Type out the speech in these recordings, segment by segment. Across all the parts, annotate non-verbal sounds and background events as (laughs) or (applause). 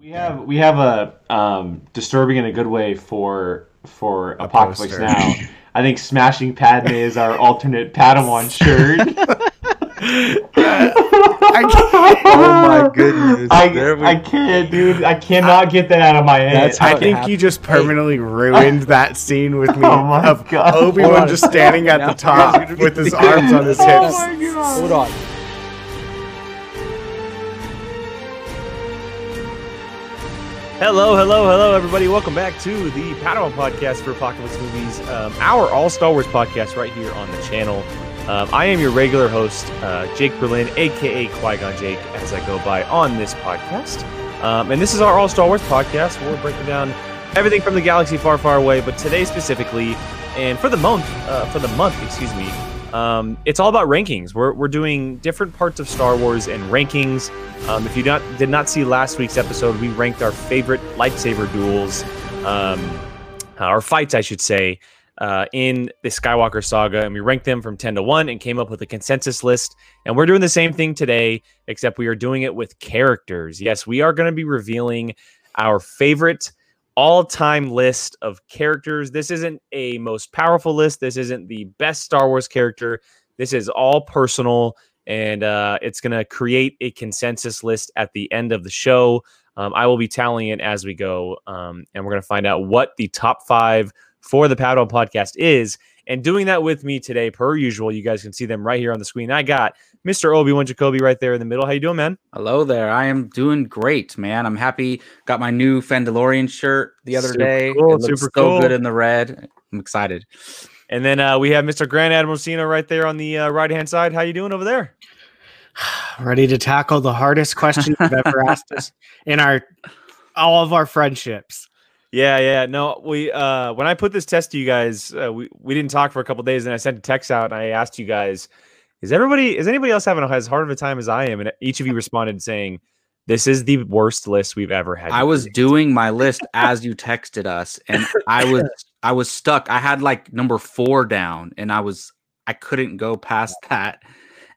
We have we have a um, disturbing in a good way for for Apocalypse poster. Now. I think Smashing Padme is our alternate Padawan (laughs) shirt. Oh my goodness. I, There we- I can't, dude. I cannot get that out of my head. That's I think you just permanently ruined that scene with me (laughs) Oh my of God. Obi Wan just standing at Now- the top with his arms on his hips. Oh my God. Hold on. Hello, hello, hello, everybody. Welcome back to the Padawan podcast for Apocalypse Movies, um, our all Star Wars podcast right here on the channel. Um, I am your regular host, uh, Jake Berlin, aka Qui Gon Jake, as I go by on this podcast. Um, and this is our all Star Wars podcast. We're breaking down everything from the galaxy far, far away, but today specifically, and for the month, uh, for the month, excuse me, um, it's all about rankings. We're, we're doing different parts of Star Wars and rankings. Um, if you not, did not see last week's episode, we ranked our favorite lightsaber duels, um, or fights, I should say, uh, in the Skywalker saga, and we ranked them from 10 to 1 and came up with a consensus list. And we're doing the same thing today, except we are doing it with characters. Yes, we are going to be revealing our favorite all time list of characters. This isn't a most powerful list. This isn't the best Star Wars character. This is all personal, and uh, it's going to create a consensus list at the end of the show. Um, I will be tallying it as we go, um, and we're going to find out what the top five for the Padawan podcast is. And doing that with me today, per usual, you guys can see them right here on the screen. I got Mr. Obi Wan Jacoby right there in the middle. How you doing, man? Hello there. I am doing great, man. I'm happy. Got my new Fandalorian shirt the other Super day. cool, It looks super so cool. good in the red. I'm excited. And then uh, we have Mr. Grand Admiral Cena right there on the uh, right hand side. How you doing over there? (sighs) Ready to tackle the hardest question you've ever asked us (laughs) in our all of our friendships. Yeah, yeah. No, we uh when I put this test to you guys, uh, we we didn't talk for a couple days, and I sent a text out and I asked you guys, is everybody is anybody else having as hard of a time as I am? And each of you responded saying, "This is the worst list we've ever had." I was doing my list as you texted us, and I was (laughs) I was stuck. I had like number four down, and I was I couldn't go past that,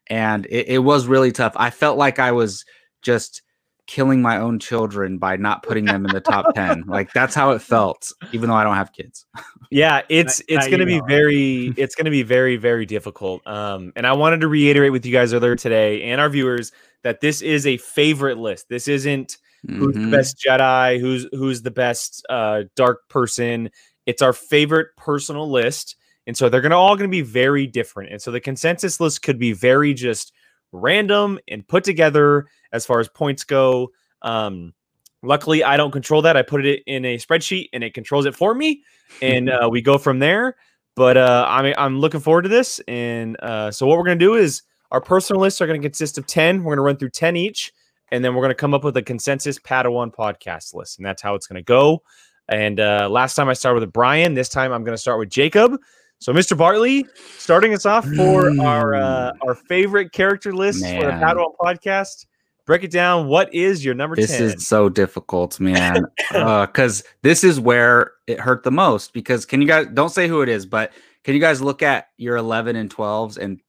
and it, it was really tough. I felt like I was just killing my own children by not putting them in the top 10 (laughs) like that's how it felt even though i don't have kids Yeah, it's Now- it's now going to be know. very it's going to be very very difficult. Um and I wanted to reiterate with you guys earlier today and our viewers that this is a favorite list. This isn't who's the Mhm. best Jedi, who's who's the best uh dark person. It's our favorite personal list. And so they're going to all going to be very different. And so the consensus list could be very just random and put together as far as points go. Um luckily I don't control that. I put it in a spreadsheet and it controls it for me and (laughs) uh, we go from there. But uh, I'm I'm looking forward to this. And uh, so what we're gonna do is our personal lists are gonna consist of ten. We're gonna run through ten each, and then we're gonna come up with a consensus Padawan podcast list, and that's how it's gonna go. And uh, last time I started with Brian. This time I'm gonna start with Jacob. So Mr. Bartley, starting us off for our uh, our favorite character list for the Man. Padawan podcast. Break it down. What is your number this ten? is so difficult man (coughs) because this is where it hurt the most because can you guys don't say who it is but can you guys look at your 11 and 12s and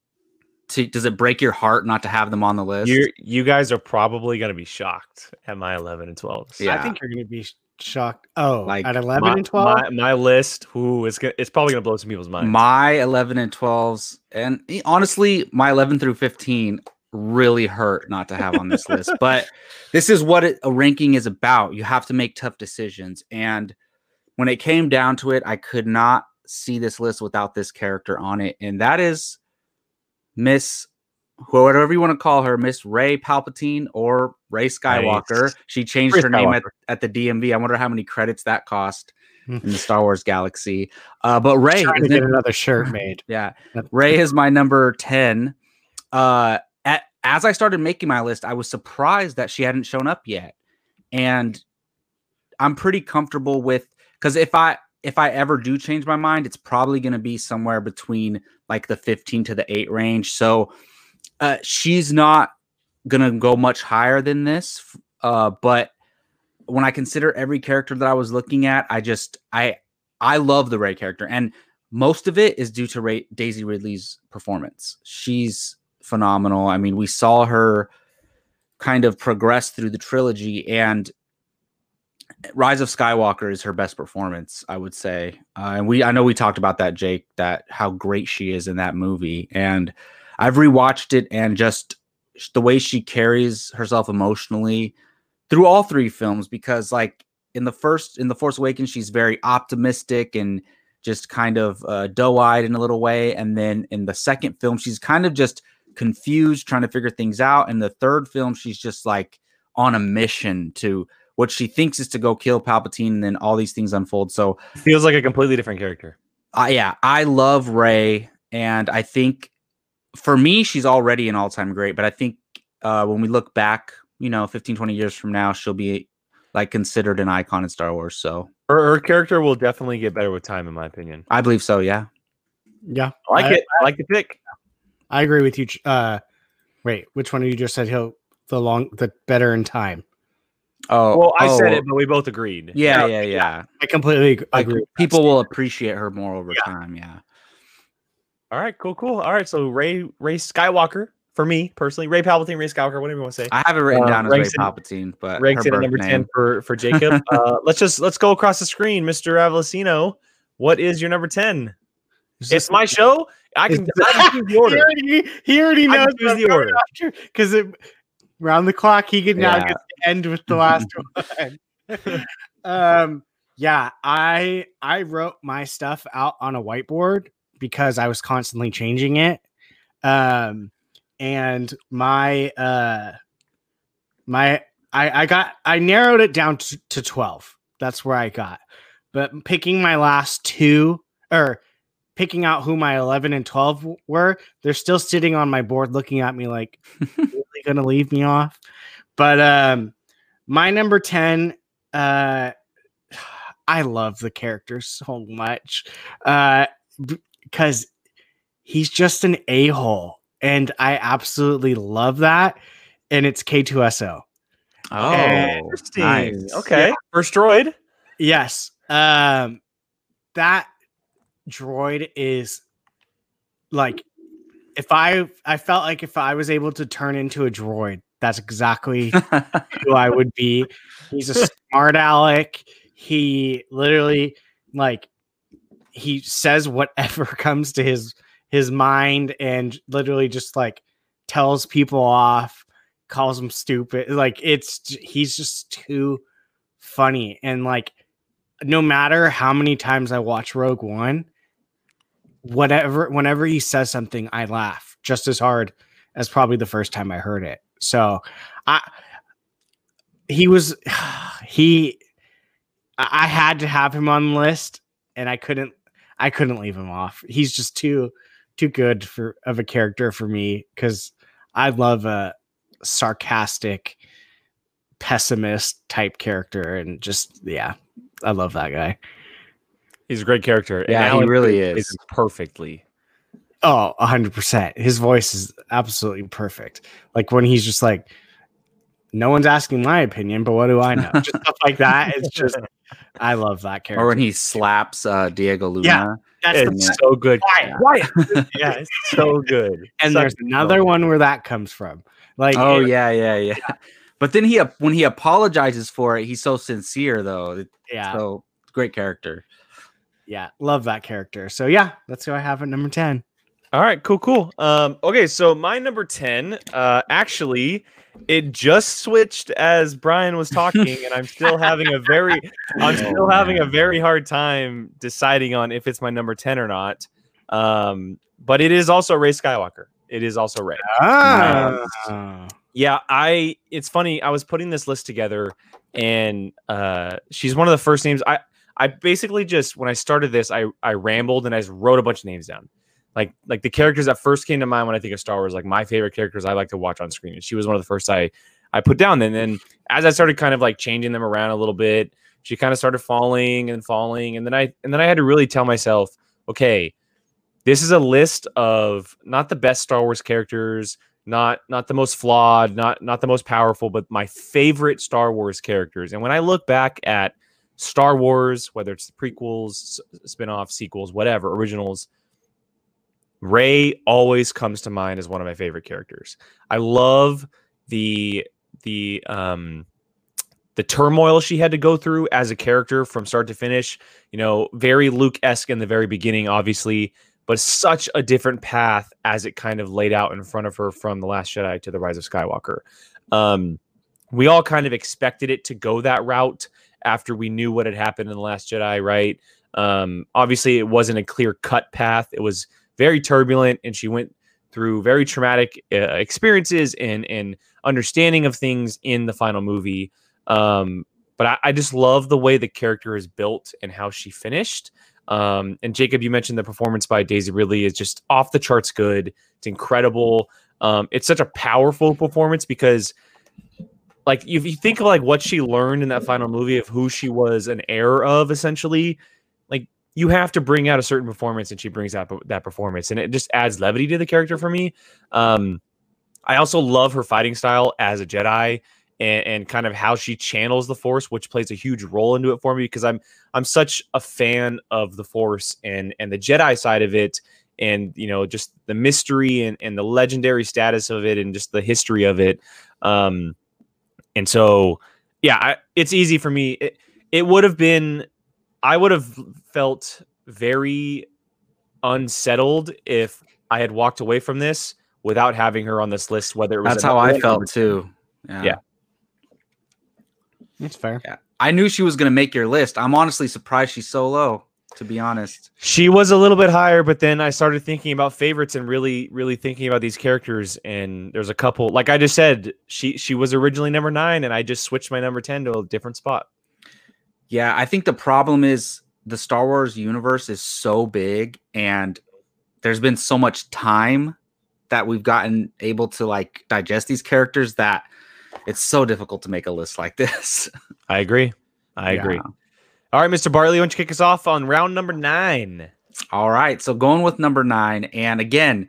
see, does it break your heart not to have them on the list you you guys are probably gonna be shocked at my 11 and 12. Yeah. I think you're going to be sh- shocked. Oh, Like, at 11 my, and 12? My, my list, ooh, it's gonna, it's probably gonna blow some people's minds. my 11 and 12s and honestly my 11 through 15 really hurt not to have on this list (laughs) but this is what it, a ranking is about you have to make tough decisions and when it came down to it i could not see this list without this character on it and that is miss whatever you want to call her miss rey palpatine or rey skywalker Nice. she changed Rey her name at, at the dmv i wonder how many credits that cost in the star wars galaxy uh, but rey trying to get it- another shirt made. (laughs) yeah. Rey is my number 10. Uh at, as I started making my list, I was surprised that she hadn't shown up yet. And I'm pretty comfortable with cuz if I if I ever do change my mind, it's probably going to be somewhere between like the 15 to the 8 range. So uh she's not to go much higher than this. Uh but when I consider every character that I was looking at, I just I I love the Rey character and most of it is due to Rey, Daisy Ridley's performance. She's phenomenal. I mean, we saw her kind of progress through the trilogy, and Rise of Skywalker is her best performance, I would say. Uh, and we, I know we talked about that, Jake, that how great she is in that movie. And I've rewatched it and just the way she carries herself emotionally through all three films, because like in the first, in The Force Awakens, she's very optimistic and just kind of uh, doe eyed in a little way. And then in the second film, she's kind of just confused, trying to figure things out. In the third film, she's just like on a mission to what she thinks is to go kill Palpatine, and then all these things unfold. So, Feels like a completely different character. uh, yeah, I love Rey, and I think for me, she's already an all-time great. But I think uh, when we look back, you know, 15, 20 years from now, she'll be like considered an icon in Star Wars. So Her, her character will definitely get better with time, in my opinion. I believe so. Yeah. Yeah, I like I- it. I like the pick. I agree with you. Uh, wait, which one of you just said he'll the long the better in time? Oh, Well, I said oh, it, but we both agreed. Yeah, yeah, yeah. I completely ag- Like, agree. people will appreciate her more over Yeah. time. Yeah. All right, cool, cool. All right, so Rey Rey Skywalker for me personally, Rey Palpatine, Rey Skywalker, whatever you want to say. I have it written Uh, down as Rey Palpatine, but Ranks in at number name. ten for for Jacob. (laughs) uh, let's just let's go across the screen, Mr. Avellino. What is your number ten? It's my show. I can, I can the (laughs) He already, he already knows the order. because it round the clock he can now Yeah. get to end with the last (laughs) one. um, yeah, I I wrote my stuff out on a whiteboard because I was constantly changing it. Um, and my uh my I I got I narrowed it down to, to 12. That's where I got. But picking my last two or picking out who my 11 and 12 were, they're still sitting on my board looking at me like (laughs) really going to leave me off. But um my number 10 uh (sighs) I love the character so much. Uh because he's just an a-hole and I absolutely love that and it's K2SO. Oh, Interesting. nice. Okay, first droid. Yes. Um that droid is like if I I felt like if I was able to turn into a droid, that's exactly (laughs) who I would be. He's a smart aleck. He literally like he says whatever (laughs) comes to his his mind and literally just like tells people off, calls them stupid. Like it's he's just too funny and like no matter how many times I watch Rogue One, whatever whenever he says something, I laugh just as hard as probably the first time I heard it. So I he was (sighs) he I had to have him on the list and I couldn't I couldn't leave him off. He's just too too good for of a character for me because I love a sarcastic pessimist type character and just yeah, I love that guy. He's a great character. Yeah, he Alan really plays is. perfectly. Oh, 100%. His voice is absolutely perfect. Like when he's just like, no one's asking my opinion, but what do I know? (laughs) Just stuff like that. It's just, I love that character. (laughs) or when he slaps uh, Diego Luna. Yeah. That's It's best. so good. Why? Quiet. (laughs) yeah, it's so good. And Such there's a another film. one where that comes from. Like, Oh it- yeah, yeah, yeah. (laughs) But then he when he apologizes for it, he's so sincere though. Yeah, So great character. yeah, love that character. So yeah, that's who I have at number 10. All right, cool, cool. Um, okay, so my number 10, uh, actually, it just switched as Brian was talking, and I'm still having a very (laughs) I'm Oh, still having a very hard time deciding on if it's my number 10 or not. Um, but it is also Rey Skywalker. It is also Rey. Ah. Yeah, I it's funny. I was putting this list together and uh she's one of the first names I I basically just when I started this, I I rambled and I just wrote a bunch of names down. Like like the characters that first came to mind when I think of Star Wars, like my favorite characters I like to watch on screen. And she was one of the first I I put down. And then as I started kind of like changing them around a little bit, she kind of started falling and falling. And then I and then I had to really tell myself, okay, this is a list of not the best Star Wars characters, not not the most flawed, not not the most powerful, but my favorite Star Wars characters. And when I look back at Star Wars, whether it's the prequels, s- spin-offs, sequels, whatever, originals, Rey always comes to mind as one of my favorite characters. I love the the um the turmoil she had to go through as a character from start to finish. You know, very Luke esque in the very beginning, obviously, but such a different path as it kind of laid out in front of her from the Last Jedi to the Rise of Skywalker. Um, we all kind of expected it to go that route after we knew what had happened in the Last Jedi, right? Um, obviously, it wasn't a clear cut path. It was very turbulent, and she went through very traumatic uh, experiences and and understanding of things in the final movie. Um, but I, I, just love the way the character is built and how she finished. Um, and Jacob, you mentioned the performance by Daisy Ridley is just off the charts good. It's incredible. Um, it's such a powerful performance because, like, if you think of like what she learned in that final movie of who she was an heir of, essentially, you have to bring out a certain performance, and she brings out that performance, and it just adds levity to the character for me. Um, I also love her fighting style as a Jedi and, and kind of how she channels the force, which plays a huge role into it for me because I'm I'm such a fan of the force and and the Jedi side of it and you know just the mystery and, and the legendary status of it and just the history of it um and so yeah I, it's easy for me it, it would have been i would have felt very unsettled if i had walked away from this without having her on this list whether it was that's how i felt too yeah. yeah. That's fair. Yeah. I knew she was going to make your list. I'm honestly surprised she's so low, to be honest. She was a little bit higher, but then I started thinking about favorites and really, really thinking about these characters. And there's a couple, like I just said, she she was originally number nine, and I just switched my number ten to a different spot. Yeah, I think the problem is the Star Wars universe is so big, and there's been so much time that we've gotten able to like digest these characters that it's so difficult to make a list like (laughs) this. I agree. I yeah. agree. All right, Mr. Bartley, why don't you kick us off on round number nine? All right. So going with number nine. And again,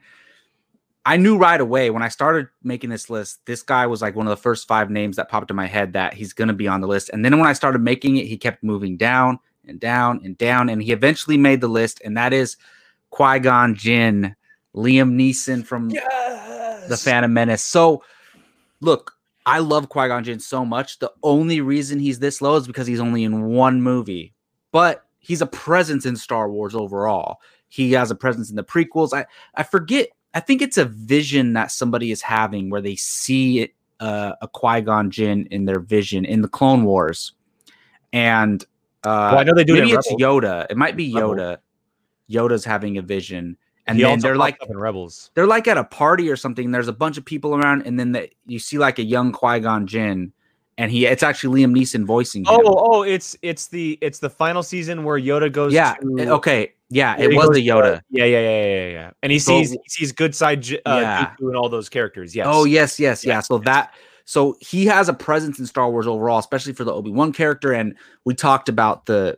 I knew right away when I started making this list, this guy was like one of the first five names that popped in my head that he's going to be on the list. And then when I started making it, he kept moving down and down and down. And he eventually made the list. And that is Qui Gon Jinn, Liam Neeson from yes! The Phantom Menace. So, look, I love Qui Gon Jinn so much. The only reason he's this low is because he's only in one movie, but he's a presence in Star Wars overall. He has a presence in the prequels. I I forget. I think it's a vision that somebody is having where they see it, uh, a Qui Gon Jinn in their vision in the Clone Wars, and uh, well, I know they do. Maybe it it's Yoda. It might be Yoda. Yoda's having a vision, and he then they're like in Rebels. They're like at a party or something. There's a bunch of people around, and then the, you see like a young Qui Gon Jinn, and he it's actually Liam Neeson voicing. Oh, oh, it's it's the it's the final season where Yoda goes. Yeah. To, okay. Yeah, it was the Yoda. Yeah, yeah, yeah, yeah, yeah. And he sees he sees good side uh, yeah. and all those characters. Yes. Oh yes, yes, yeah. So that so he has a presence in Star Wars overall, especially for the Obi Wan character. And we talked about the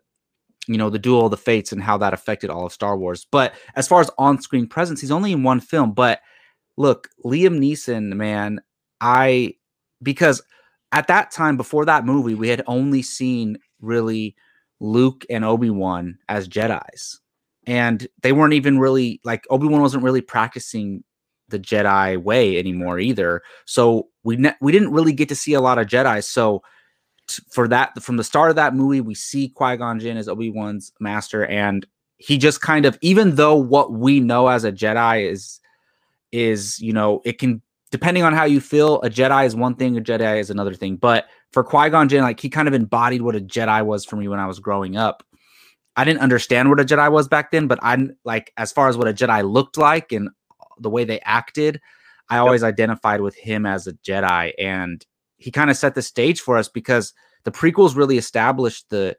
you know, the duel of the fates and how that affected all of Star Wars. But as far as on-screen presence, he's only in one film. But look, Liam Neeson, man, I because at that time before that movie, we had only seen really Luke and Obi-Wan as Jedi's. And they weren't even really like Obi-Wan wasn't really practicing the Jedi way anymore either. So we ne- we didn't really get to see a lot of Jedi. So for that from the start of that movie, we see Qui Gon Jinn as Obi Wan's master, and he just kind of, even though what we know as a Jedi is, is you know, it can depending on how you feel, a Jedi is one thing, a Jedi is another thing. But for Qui Gon Jinn, like he kind of embodied what a Jedi was for me when I was growing up. I didn't understand what a Jedi was back then, but I'm like, as far as what a Jedi looked like and the way they acted, I always yep. identified with him as a Jedi. And he kind of set the stage for us because the prequels really established the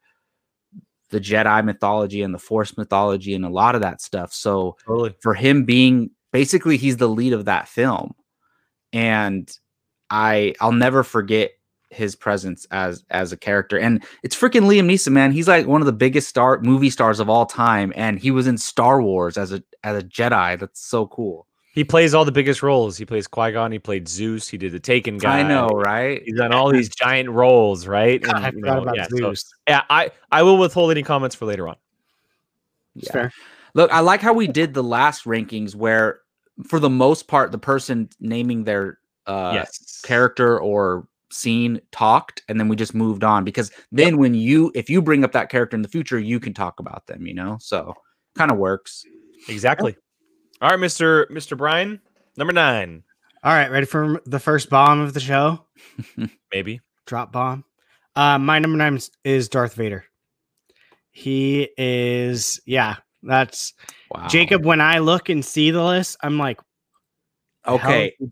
the Jedi mythology and the Force mythology and a lot of that stuff. So totally. for him being basically he's the lead of that film. And I I'll never forget his presence as as a character. And it's freaking Liam Neeson, man. He's like one of the biggest star movie stars of all time. And he was in Star Wars as a as a Jedi. That's so cool. He plays all the biggest roles. He plays Qui Gon. He played Zeus. He did the Taken guy. I know, right? He's done all these giant roles, right? And, I forgot know, about yeah, Zeus. So, yeah, I I will withhold any comments for later on. Yeah. Fair. Look, I like how we did the last rankings where, for the most part, the person naming their uh, yes. character or scene talked and then we just moved on because then when you if you bring up that character in the future you can talk about them you know so kind of works Exactly. All right, Mister Mister Brian, number nine, All right, ready for the first bomb of the show? (laughs) maybe. Drop bomb. Uh, my number nine is- is Darth Vader. He is, yeah, that's wow Jacob. When I look and see the list, I'm like, okay is-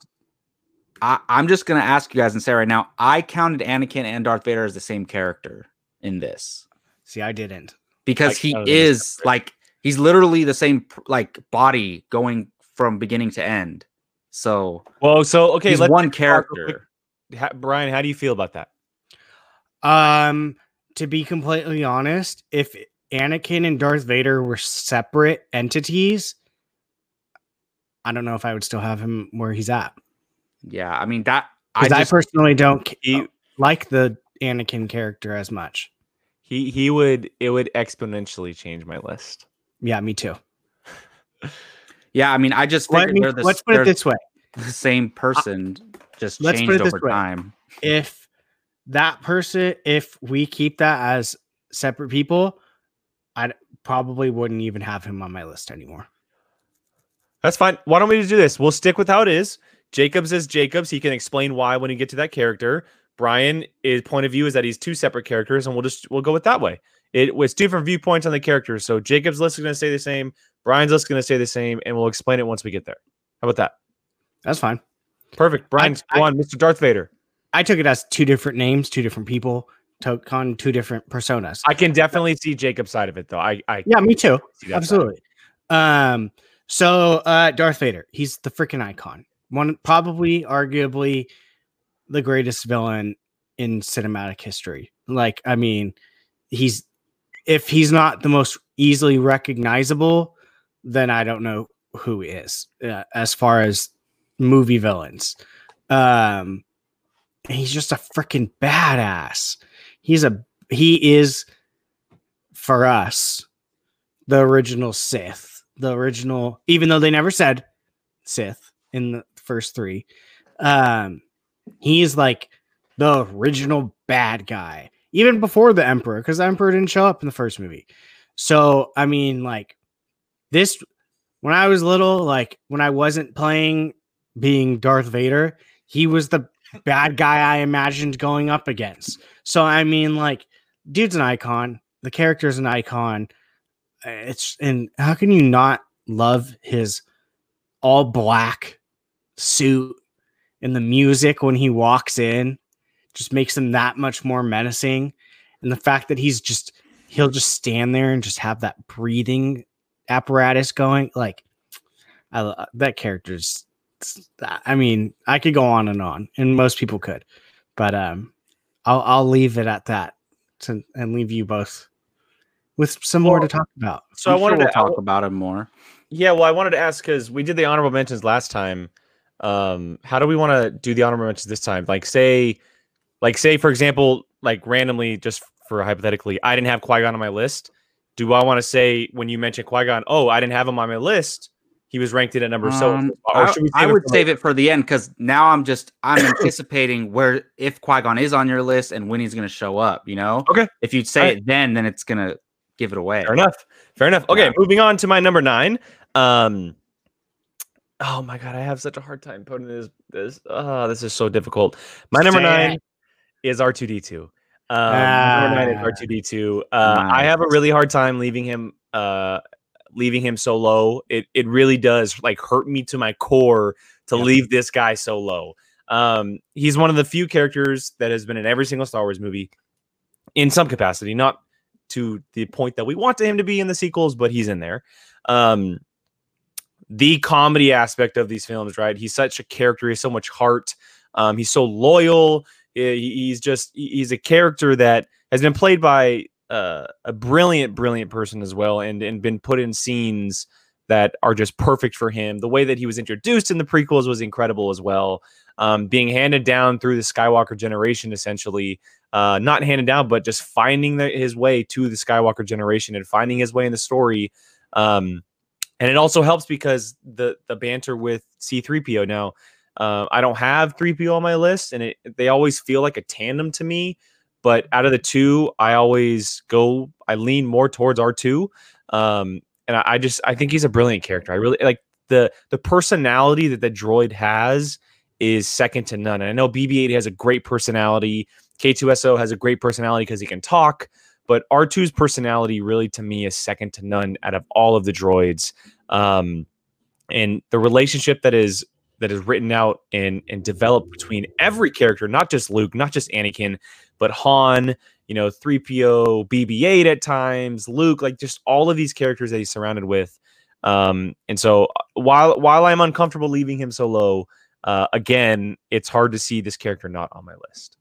I, i'm just gonna ask you guys and say right now i counted anakin and darth vader as the same character in this see, I didn't. because I he counted them as is like he's literally the same like body going from beginning to end so Well, so okay, he's one take a pause real character quick. Ha- Brian, how do you feel about that? Um, to be completely honest, if Anakin and Darth Vader were separate entities, I don't know if I would still have him where he's at. Yeah i mean that i Because I, personally don't He oh. like the Anakin character as much. he he would it would exponentially change my list. Yeah, me too. (laughs) yeah i mean i just Let figured me, they're the, let's put it this way: the same person just let's put changed it this over way. time if that person, if we keep that as separate people, I probably wouldn't even have him on my list anymore. That's fine. Why don't we just do this? We'll stick with how it is. Jacobs is Jacobs. He can explain why when you get to that character. Brian, his point of view is that he's two separate characters, and we'll just we'll go with that way. It was different viewpoints on the characters. So Jacob's list is going to stay the same. Brian's list is going to stay the same, and we'll explain it once we get there. How about that? That's fine. Perfect. Brian, I- go on, Mr. Darth Vader. I took it as two different names, two different people, took on two different personas. I can definitely see Jacob's side of it, though. I, I yeah, me too. side. Absolutely. Um, so uh Darth Vader, he's the freaking icon. One probably arguably the greatest villain in cinematic history. Like, I mean, he's if he's not the most easily recognizable, then I don't know who is uh, as far as movie villains. Um he's just a freaking badass. He's a he is for us the original Sith, the original, even though they never said Sith in the first three. Um, he is like the original bad guy, even before the Emperor, because the Emperor didn't show up in the first movie. So, I mean, like this, when I was little, like when I wasn't playing being Darth Vader, he was the bad guy I imagined going up against. So, I mean, like, dude's an icon. The character's an icon. It's and how can you not love his all black suit and the music when he walks in just makes him that much more menacing. And the fact that he's just he'll just stand there and just have that breathing apparatus going, like I lo- that character's. I mean, I could go on and on, and most people could, but um, I'll I'll leave it at that, to, and leave you both with some more to talk about. So I'm I wanted sure we'll to talk about him more Yeah, well, I wanted to ask because we did the honorable mentions last time. Um, how do we want to do the honorable mentions this time? Like, say, like, say, for example, like randomly, just for hypothetically, I didn't have Qui Gon on my list. Do I want to say when you mentioned Qui Gon, oh, I didn't have him on my list. He was ranked in at number so. Um, Or I, should we I it would for save it for the end because now I'm just I'm (coughs) anticipating where if Qui Gon is on your list and when he's going to show up. You know, Okay. If you say Alright. it then, then it's going to give it away. Fair enough. Fair enough. Okay, Yeah. moving on to my number nine. Um, oh my god, I have such a hard time putting this. This, oh, this is so difficult. My number Say nine is R two D two. Um, number nine is Ah. R two D two. I have a really hard time leaving him. Uh, leaving him so low. It it really does like hurt me to my core to Yep. leave this guy so low. Um, he's one of the few characters that has been in every single Star Wars movie in some capacity, not to the point that we want him to be in the sequels, but he's in there. Um, the comedy aspect of these films, right? He's such a character. He has so much heart. Um, he's so loyal. He's just he's a character that has been played by uh, a brilliant, brilliant person as well, and and been put in scenes that are just perfect for him. The way that he was introduced in the prequels was incredible as well. Um, being handed down through the Skywalker generation, essentially, uh, not handed down, but just finding the, his way to the Skywalker generation and finding his way in the story. Um, and it also helps because the the banter with C3PO now, Um, I don't have 3PO on my list, and it, they always feel like a tandem to me. But out of the two, I always go, I lean more towards R2. Um, and I, I just, I think he's a brilliant character. I really like the the personality that the droid has is second to none. And I know BB-8 has a great personality. K2SO has a great personality because he can talk. But R2's personality really to me is second to none out of all of the droids. Um, and the relationship that is that is written out and and developed between every character, not just Luke, not just Anakin, but Han, you know, 3PO, BB-8 at times, Luke, like just all of these characters that he's surrounded with. Um, and so uh, while while I'm uncomfortable leaving him so low, uh, again, it's hard to see this character not on my list.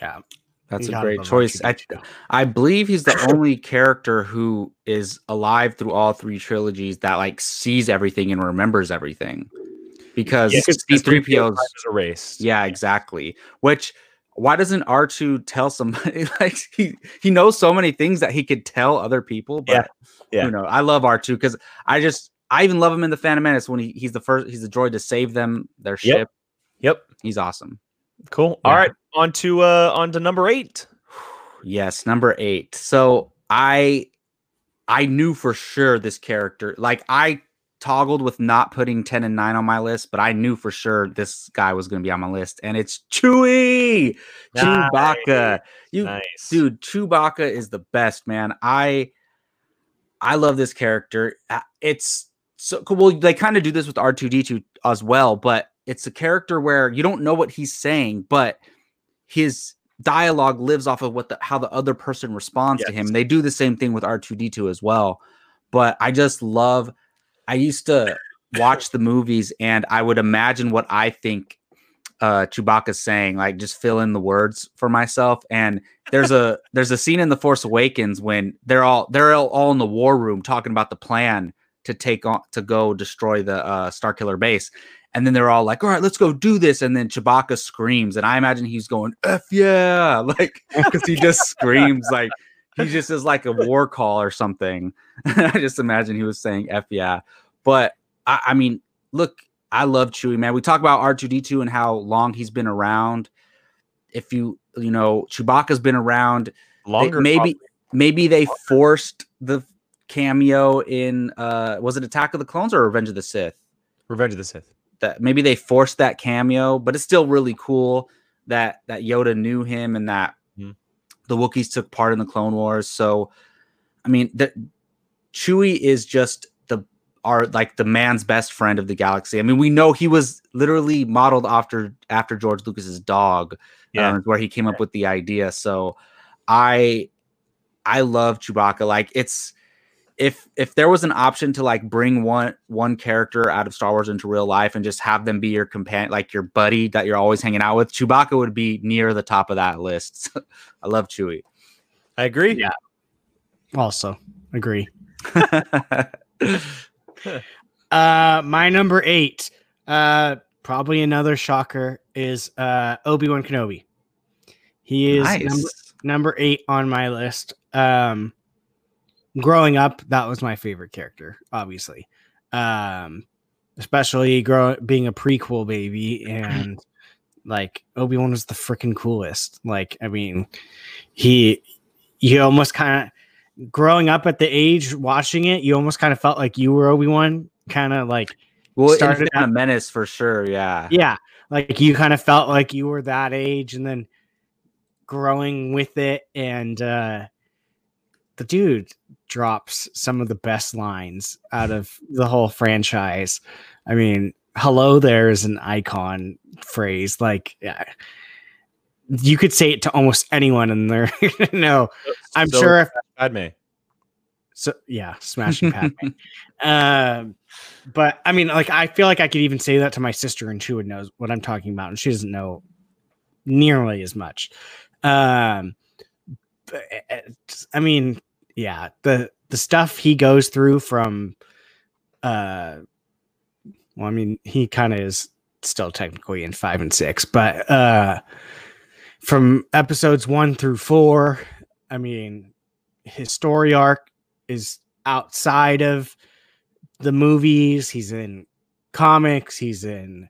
Yeah, That's You a great choice. I, R2D2. I believe he's the only character who is alive through all three trilogies that like sees everything and remembers everything. Because Yeah, 'cause- 'cause 3PO C3PO's time erased. Yeah, exactly. Which why doesn't R2 tell somebody (laughs) like he he knows so many things that he could tell other people, but Yeah, yeah. you know, I love R2 because I just I even love him in the Phantom Menace when he, he's the first he's the droid to save them their ship. Yep. ship. Yep. He's awesome. Cool. Yeah. All right. On to uh on to number eight. (sighs) Yes, number eight. So I I knew for sure this character, like I toggled with not putting 10 and 9 on my list, but I knew for sure this guy was gonna be on my list, and it's Chewie Chewbacca. You Nice. dude, Chewbacca is the best, man. I I love this character. Uh, It's so cool. Well, they kind of do this with R2D2 as well, but it's a character where you don't know what he's saying, but his dialogue lives off of what the how the other person responds to him. They do the same thing with R2D2 as well. But I just love I used to watch the movies and I would imagine what I think uh Chewbacca's saying, like just fill in the words for myself. And there's a (laughs) there's a scene in The Force Awakens when they're all they're all, all in the war room talking about the plan to take on to go destroy the uh Starkiller base. And then they're all like, all right, let's go do this. And then Chewbacca screams. And I imagine he's going, F yeah. (laughs) Like, (laughs) because he just screams like he just is like a war call or something. (laughs) I just imagine he was saying F yeah. But I, I mean, look, I love Chewie, man. We talk about R2D2 and how long he's been around. If you, you know, Chewbacca's been around. They- Longer. maybe, maybe they forced the cameo in uh was it Attack of the Clones or Revenge of the Sith? Revenge of the Sith. That maybe they forced that cameo, but it's still really cool that that Yoda knew him and that Mhm. the Wookiees took part in the Clone Wars. So, I mean, that Chewie is just the are like the man's best friend of the galaxy. I mean, we know he was literally modeled after after George Lucas's dog, Yeah. um, where he came up with the idea. So, I I love Chewbacca. Like it's if if there was an option to like bring one one character out of Star Wars into real life and just have them be your companion, like your buddy that you're always hanging out with, Chewbacca would be near the top of that list. (laughs) I love Chewie. I agree. Yeah. Also, agree. (laughs) Uh, my number eight, uh, probably another shocker, is uh Obi Wan Kenobi. He is number, number eight on my list. Um, growing up, that was my favorite character, obviously. Um, especially grow being a prequel baby (laughs) and like Obi Wan was the freaking coolest. Like, I mean, he, you almost kind of growing up at the age watching it, you almost kind of felt like you were Obi Wan, kind of like Well, started a Menace for sure. Yeah. yeah like you kind of felt like you were that age and then growing with it and uh the dude drops some of the best lines out of the whole franchise i mean hello there is an icon phrase like yeah, you could say it to almost anyone and they're (laughs) no i'm So, sure if Padme. so yeah, smashing Padme. (laughs) um, but I mean, like I feel like I could even say that to my sister, and she would know what I'm talking about, and she doesn't know nearly as much. Um, but, uh, I mean, yeah, the the stuff he goes through from, uh, well, I mean, he kind of is still technically in five and six, but uh, from episodes one through four, I mean, his story arc is outside of the movies. He's in comics. He's in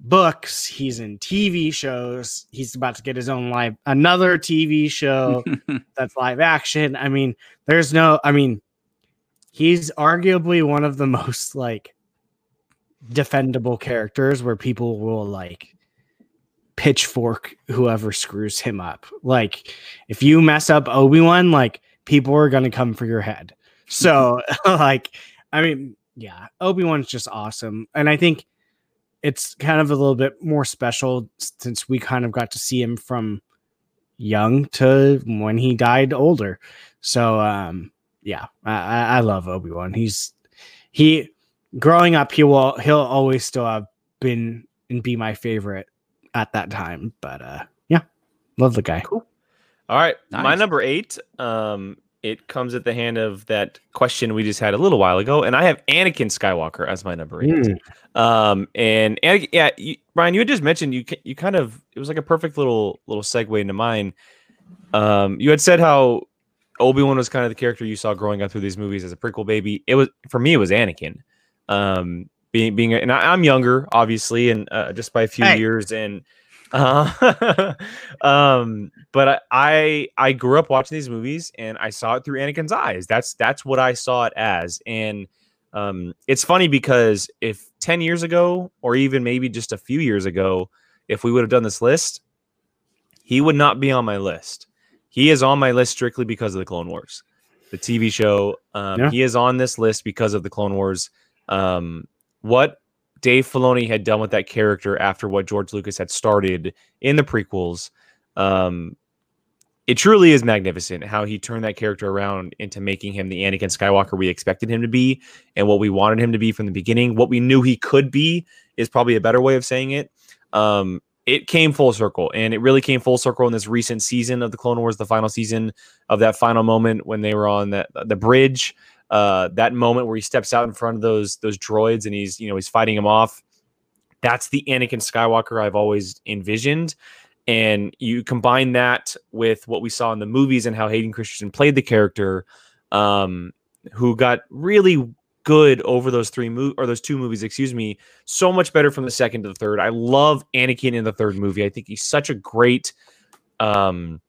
books, he's in TV shows. He's about to get his own live another TV show (laughs) that's live action. I mean, there's no I mean, he's arguably one of the (laughs) most like defendable characters where people will like pitchfork whoever screws him up. Like if you mess up Obi-Wan, like people are going to come for your head. So (laughs) like I mean, yeah, Obi-Wan's just awesome. And I think it's kind of a little bit more special since we kind of got to see him from young to when he died older. So um yeah, I, I love Obi Wan. He's he growing up. He will he'll always still have been and be my favorite at that time. But uh yeah, love the guy. Cool. All right, my number eight. Um, it comes at the hand of that question we just had a little while ago, and I have Anakin Skywalker as my number eight. Mm. Um, and, and yeah, you, Brian, you had just mentioned you you kind of it was like a perfect little little segue into mine. Um, you had said how Obi Wan was kind of the character you saw growing up through these movies as a prequel baby. It was for me, it was Anakin. Um, being being, and I, I'm younger, obviously, and uh, just by a few Hey. years, and uh, (laughs) um, but I, I grew up watching these movies, and I saw it through Anakin's eyes. That's that's what I saw it as, and um, it's funny because if 10 years ago, or even maybe just a few years ago, if we would have done this list, he would not be on my list. He is on my list strictly because of the Clone Wars, the TV show. Um, Yeah. He is on this list because of the Clone Wars. Um, what Dave Filoni had done with that character after what George Lucas had started in the prequels, um, it truly is magnificent how he turned that character around into making him the Anakin Skywalker we expected him to be and what we wanted him to be from the beginning. What we knew he could be is probably a better way of saying it. Um, it came full circle, and it really came full circle in this recent season of the Clone Wars, the final season of that final moment when they were on that the bridge. Uh, that moment where he steps out in front of those those droids and he's you know he's fighting them off. That's the Anakin Skywalker I've always envisioned. And you combine that with what we saw in the movies and how Hayden Christensen played the character, um, who got really good over those three mo- or those two movies, excuse me, so much better from the second to the third. I love Anakin in the third movie. I think he's such a great, um,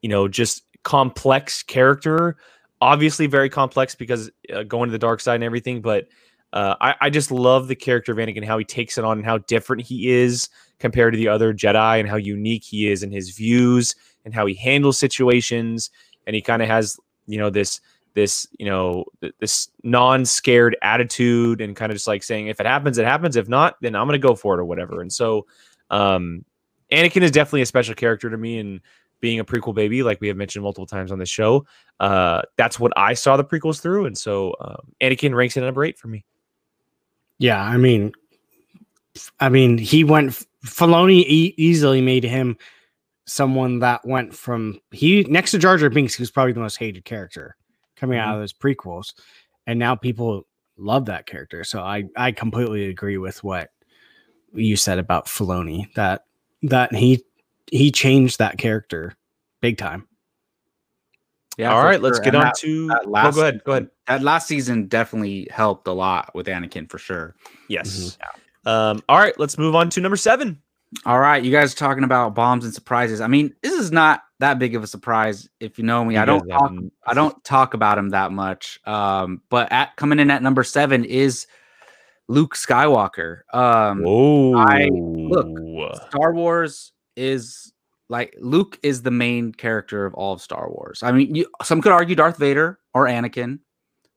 you know, just complex character. Obviously, very complex because uh, going to the dark side and everything. But uh, I, I just love the character of Anakin, how he takes it on, and how different he is compared to the other Jedi, and how unique he is in his views and how he handles situations. And he kind of has, you know, this this you know this non-scared attitude and kind of just like saying if it happens it happens if not then i'm gonna go for it or whatever and so um anakin is definitely a special character to me and being a prequel baby like we have mentioned multiple times on this show uh that's what i saw the prequels through and so um, anakin ranks at number eight for me Yeah, I mean, I mean, he went. Filoni e- easily made him someone that went from he next to Jar Jar Binks. He was probably the most hated character coming out of those prequels, and now people love that character. So I I completely agree with what you said about Filoni. That that he he changed that character big time. Yeah. All right, for right let's get And on that- to that oh, last go ahead go ahead That last season definitely helped a lot with Anakin for sure. yes um all right let's move on to number seven All right, you guys are talking about bombs and surprises. I mean, this is not that big of a surprise if you know me. I don't talk, have- I don't talk about him that much. Um, but at coming in at number seven is Luke Skywalker. Um, Whoa I- look Star Wars is like Luke is the main character of all of Star Wars. I mean, you, some could argue Darth Vader or Anakin,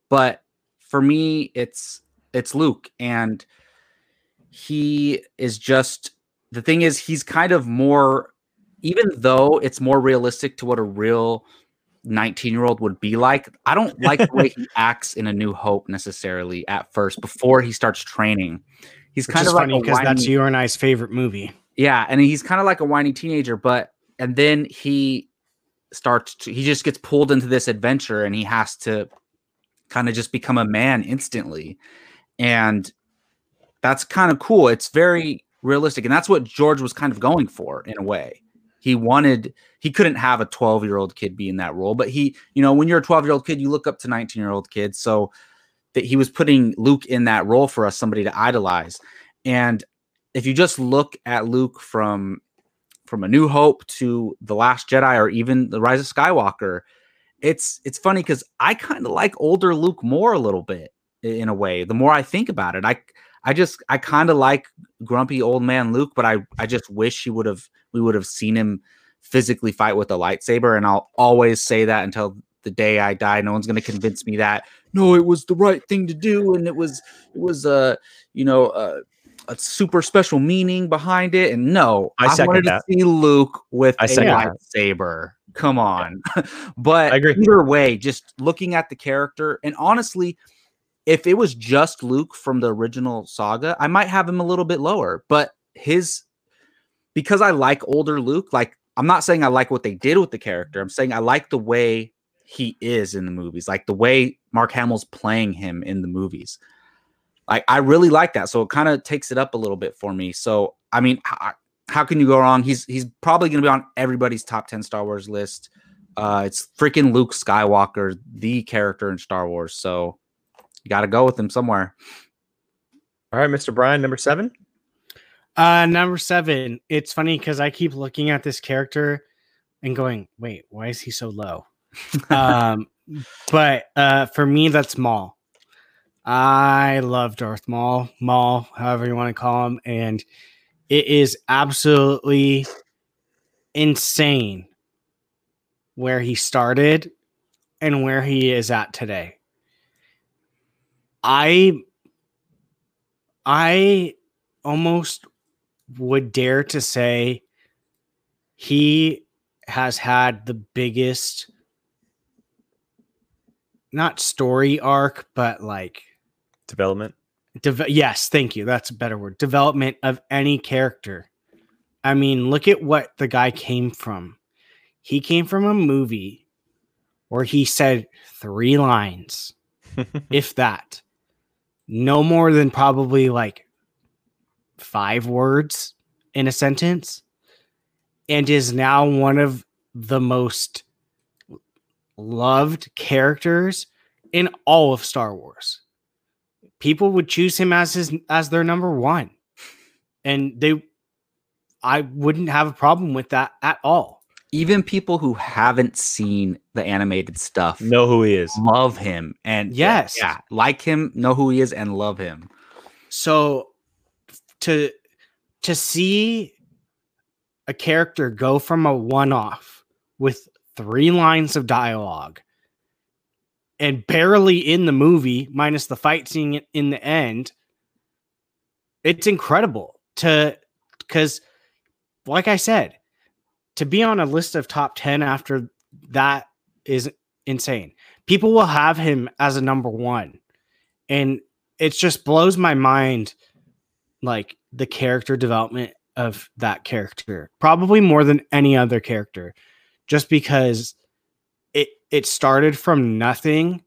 but for me, it's it's Luke, and he is just the thing is he's kind of more, even though it's more realistic to what a real 19 year old would be like. I don't (laughs) like the way he acts in A New Hope necessarily at first before he starts training. He's Which kind of funny because that's your and I's favorite movie. Yeah, and he's kind of like a whiny teenager, but and then he starts to he just gets pulled into this adventure and he has to kind of just become a man instantly. And that's kind of cool. It's very realistic. And that's what George was kind of going for in a way. He wanted he couldn't have a 12-year-old kid be in that role, but he, you know, when you're a 12-year-old kid, you look up to 19-year-old kids. So that he was putting Luke in that role for us, somebody to idolize. And if you just look at Luke from from A New Hope to The Last Jedi or even The Rise of Skywalker, it's it's funny because I kind of like older Luke more a little bit in a way. The more I think about it, I I just I kind of like grumpy old man Luke, but I I just wish he would have we would have seen him physically fight with a lightsaber, and I'll always say that until the day I die. No one's going to convince me that no, it was the right thing to do, and it was it was uh you know uh, a super special meaning behind it. And no, I second wanted that. to see Luke with I a second that. lightsaber. Come on, (laughs) but I agree. either way, just looking at the character, and honestly, if it was just Luke from the original saga, I might have him a little bit lower. But his because I like older Luke, like I'm not saying I like what they did with the character. I'm saying I like the way he is in the movies, like the way Mark Hamill's playing him in the movies. Like I really like that. So it kind of takes it up a little bit for me. So I mean, how, how can you go wrong? He's he's probably going to be on everybody's top 10 Star Wars list. Uh it's freaking Luke Skywalker, the character in Star Wars. So you got to go with him somewhere. All right, Mr. Brian, number seven. Uh, number seven. It's funny because I keep looking at this character and going, "Wait, why is he so low?" (laughs) um, but uh, for me, that's Maul. I love Darth Maul, Maul, however you want to call him, and it is absolutely insane where he started and where he is at today. I I almost would dare to say he has had the biggest not story arc but like Development. Deve- yes, thank you. That's a better word. Development of any character. I mean, look at what the guy came from. He came from a movie where he said three lines, (laughs) if that. No more than probably like five words in a sentence, and is now one of the most loved characters in all of Star Wars people would choose him as his as their number one and they i wouldn't have a problem with that at all Even people who haven't seen the animated stuff know who he is. love him and Yes. yeah, like him, know who he is, and love him. so to to see a character go from a one-off with three lines of dialogue and barely in the movie minus the fight scene in the end it's incredible to because like i said to be on a list of top 10 after that is insane. People will have him as a number one and it just blows my mind like the character development of that character probably more than any other character just because it it started from nothing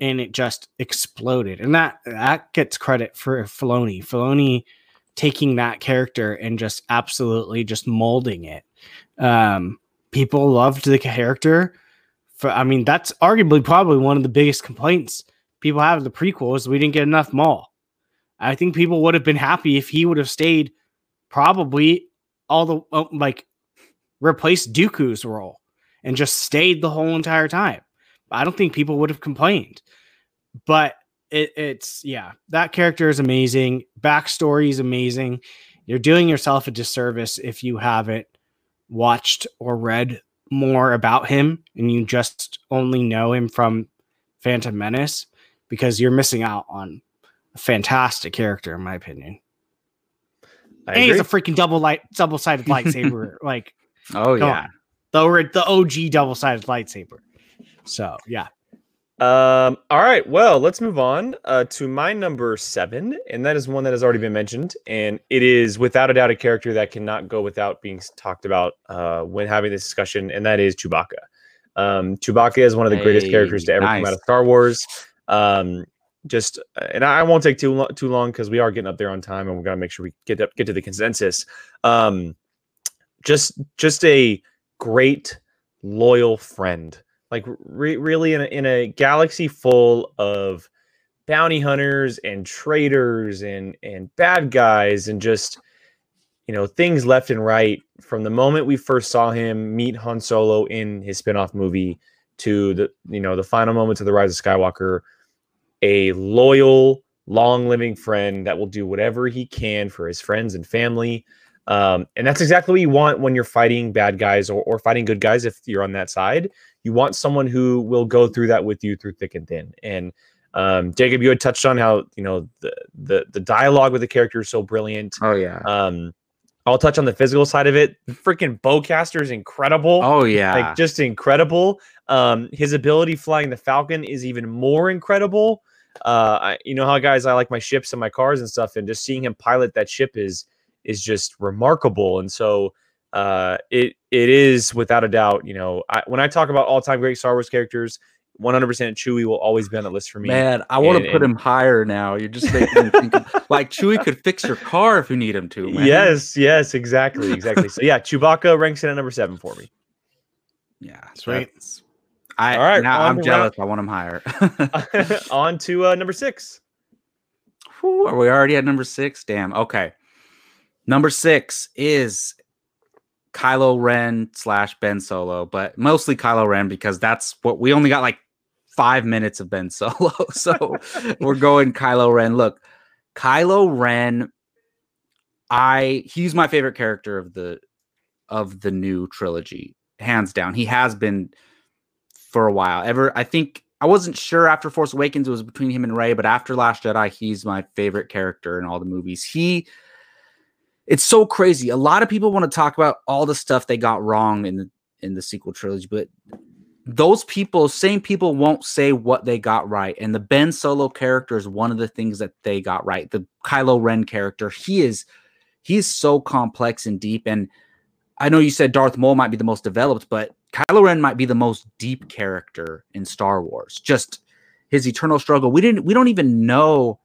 and it just exploded. And that that gets credit for Filoni. Filoni taking that character and just absolutely just molding it. Um people loved the character for I mean that's arguably probably one of the biggest complaints people have of the prequels we didn't get enough Maul. I think people would have been happy if he would have stayed probably all the uh, like replaced Dooku's role and just stayed the whole entire time. I don't think people would have complained. But it, it's yeah, that character is amazing. Backstory is amazing. You're doing yourself a disservice if you haven't watched or read more about him and you just only know him from Phantom Menace because you're missing out on a fantastic character, in my opinion. I and he's a freaking double light, double sided lightsaber, (laughs) like Oh yeah. on. The the OG double sided lightsaber. So yeah, Um, all right, well, let's move on uh, to my number seven, and that is one that has already been mentioned, and it is without a doubt a character that cannot go without being talked about uh, when having this discussion, and that is Chewbacca. Um, Chewbacca is one of the greatest Hey, characters to ever come out of Star Wars. Um, just, and I won't take too long, too long because we are getting up there on time, and we're gonna make sure we get up, get to the consensus. Um, just, just a great, loyal friend. Like re- really in a, in a galaxy full of bounty hunters and traitors and and bad guys and just you know things left and right from the moment we first saw him meet Han Solo in his spin-off movie to the you know the final moments of the rise of Skywalker a loyal long living friend that will do whatever he can for his friends and family um, and that's exactly what you want when you're fighting bad guys or, or fighting good guys if you're on that side you want someone who will go through that with you through thick and thin and um, Jacob, you had touched on how you know the the the dialogue with the character is so brilliant. Oh yeah. Um, I'll touch on the physical side of it. Freaking bowcaster is incredible. oh yeah. Like just incredible. Um, his ability flying the Falcon is even more incredible. Uh, I, you know how guys I like my ships and my cars and stuff, and just seeing him pilot that ship is is just remarkable. And so uh, it it is without a doubt. You know, I, when I talk about all time great Star Wars characters, 100% Chewie will always be on the list for me. Man, I want and- to put and- him higher now. You're just making me think of, like Chewie could fix your car if you need him to, man. Yes, yes, exactly, exactly. so yeah, Chewbacca ranks in at number seven for me. Yeah. Sweet. that's- I All right, now I'm to jealous. I want him higher. (laughs) on to uh, number six. Whew, are we already at number six? Damn. Okay. Number six is Kylo Ren slash Ben Solo, but mostly Kylo Ren because that's what we only got like five minutes of Ben (laughs) Solo. So (laughs) we're going Kylo Ren. Look, Kylo Ren, I he's my favorite character of the of the new trilogy, hands down. He has been for a while. Ever I think I wasn't sure after Force Awakens it was between him and Rey, but after Last Jedi, he's my favorite character in all the movies. He it's so crazy. A lot of people want to talk about all the stuff they got wrong in the in the sequel trilogy, but those people, same people won't say what they got right. And the Ben Solo character is one of the things that they got right. The Kylo Ren character, he is he's so complex and deep. And I know you said Darth Maul might be the most developed, but Kylo Ren might be the most deep character in Star Wars. Just his eternal struggle. We didn't we don't even know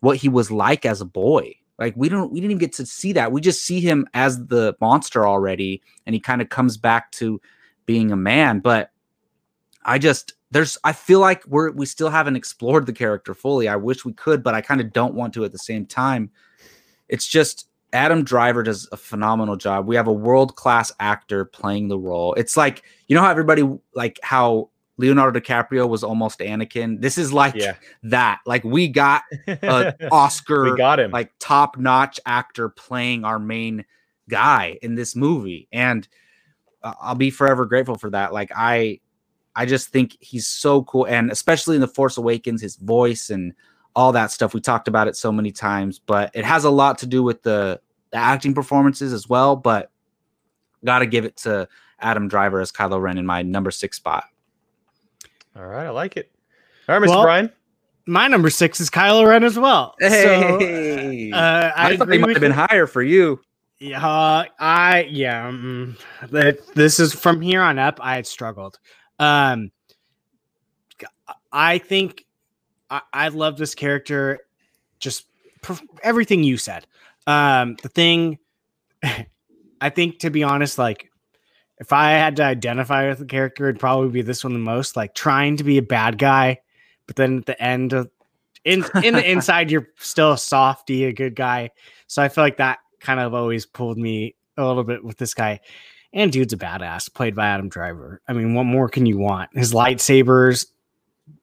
what he was like as a boy. Like we don't we didn't even get to see that. We just see him as the monster already and he kind of comes back to being a man, but I just there's I feel like we're we still haven't explored the character fully. I wish we could, but I kind of don't want to at the same time. It's just Adam Driver does a phenomenal job. We have a world-class actor playing the role. It's like, you know how everybody like how Leonardo DiCaprio was almost Anakin. This is like Yeah, that. Like we got an (laughs) Oscar we got him. like top-notch actor playing our main guy in this movie and uh, I'll be forever grateful for that. Like I I just think he's so cool and especially in The Force Awakens his voice and all that stuff. We talked about it so many times, but it has a lot to do with the, the acting performances as well, but got to give it to Adam Driver as Kylo Ren in my number 6 spot. All right, I like it. All right, Mr. Well, Brian. My number six is Kylo Ren as well. So, Hey. uh, I, I, thought they might have been you. higher for you. Yeah, uh, I yeah. mm, that this is from here on up. I had struggled. Um, I think I, I love this character. Just perf- everything you said. Um, the thing. (laughs) I think to be honest, like if I had to identify with the character, it'd probably be this one the most. Like trying to be a bad guy, but then at the end of in in the (laughs) inside, you're still a softy, a good guy. So I feel like that kind of always pulled me a little bit with this guy. And dude's a badass, played by Adam Driver. I mean, what more can you want? His lightsabers,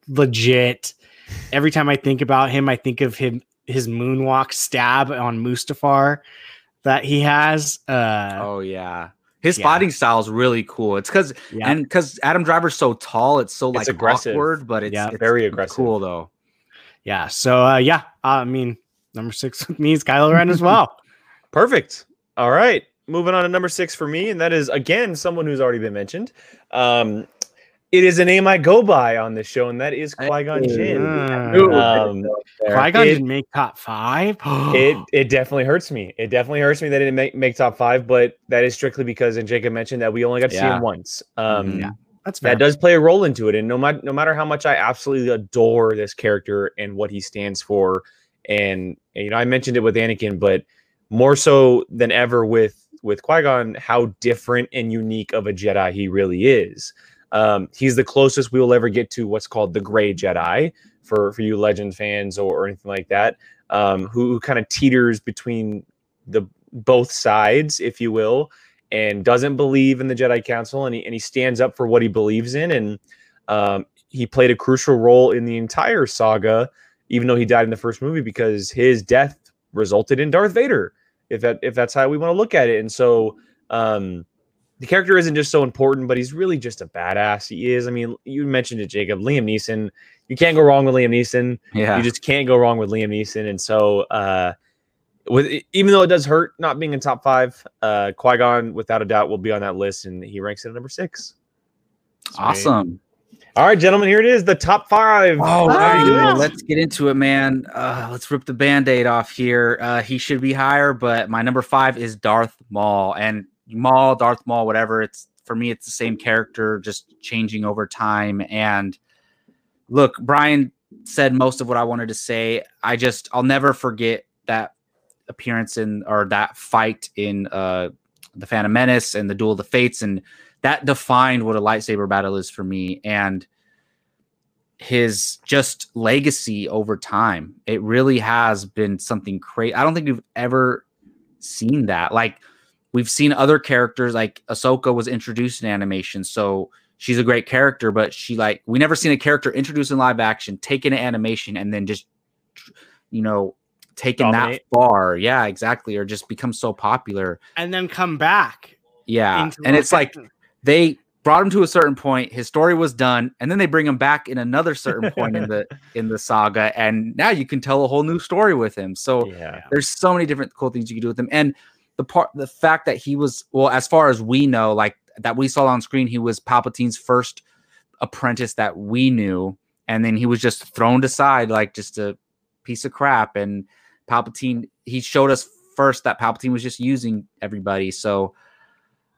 legit. Every time I think about him, I think of him his moonwalk stab on Mustafar that he has. Uh, Oh yeah. His Yeah. fighting style is really cool. It's because yeah, and because Adam Driver's so tall, it's so like aggressive. awkward, but it's, Yeah. it's Very aggressive. Cool though. yeah. So uh, yeah, I mean, number six (laughs) with me is Kylo Ren as well. (laughs) Perfect. All right. Moving on to number six for me, and that is again someone who's already been mentioned. Um, it is a name I go by on this show, and that is Qui Gon Jinn. Um, Qui Gon it- didn't make top five. (gasps) it it definitely hurts me. It definitely hurts me that it didn't make, make top five, but that is strictly because, and Jacob mentioned that we only got to see him once. Um, Mhm. Yeah. That's fair. that does play a role into it. And no matter no matter how much I absolutely adore this character and what he stands for, and, and, you know, I mentioned it with Anakin, but more so than ever with with Qui Gon, how different and unique of a Jedi he really is. Um, he's the closest we will ever get to what's called the Gray Jedi for for you Legend fans or, or anything like that, um, who, who kind of teeters between the both sides, if you will, and doesn't believe in the Jedi Council, and he and he stands up for what he believes in, and um, he played a crucial role in the entire saga, even though he died in the first movie because his death resulted in Darth Vader. If that if that's how we want to look at it, and so um, the character isn't just so important, but he's really just a badass. He is. I mean, you mentioned it, Jacob. Liam Neeson. You can't go wrong with Liam Neeson. Yeah. You just can't go wrong with Liam Neeson. And so, uh, with even though it does hurt not being in top five, uh, Qui Gon without a doubt will be on that list, and he ranks at number six. awesome. All right, gentlemen, here it is, the top five. Oh, How wow. you let's get into it, man. Uh, let's rip the band-aid off here. Uh, he should be higher, but my number five is Darth Maul. And Maul, Darth Maul, whatever. It's for me, it's the same character, just changing over time. And look, Brian said most of what I wanted to say. I just I'll never forget that appearance in or that fight in uh the Phantom Menace and the Duel of the Fates, and that defined what a lightsaber battle is for me. And his just legacy over time, it really has been something crazy. I don't think we've ever seen that. Like we've seen other characters, like Ahsoka was introduced in animation, so she's a great character, but she like we never seen a character introduced in live action, taken to animation, and then just you know taken Dominate. that far. Yeah, exactly, or just become so popular. and then come back. Yeah, and it's like they brought him to a certain point his story was done and then they bring him back in another certain (laughs) point in the in the saga and now you can tell a whole new story with him so Yeah. there's so many different cool things you can do with him and the part the fact that he was well as far as we know like that we saw on screen he was palpatine's first apprentice that we knew and then he was just thrown aside like just a piece of crap and palpatine he showed us first that palpatine was just using everybody so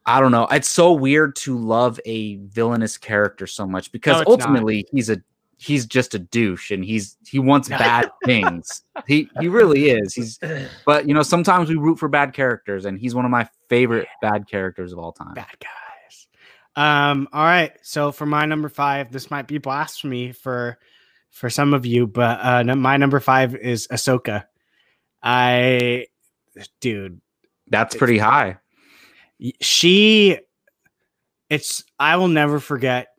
I don't know. It's so weird to love a villainous character so much because No, it's not. ultimately he's a he's just a douche and he's he wants (laughs) bad things. He he really is. He's (clears throat) but you know sometimes we root for bad characters and he's one of my favorite bad characters of all time. bad guys. Um, all right. So for my number five, this might be blasphemy for for some of you, but uh no- my number five is Ahsoka. I dude, That's pretty high. she it's I will never forget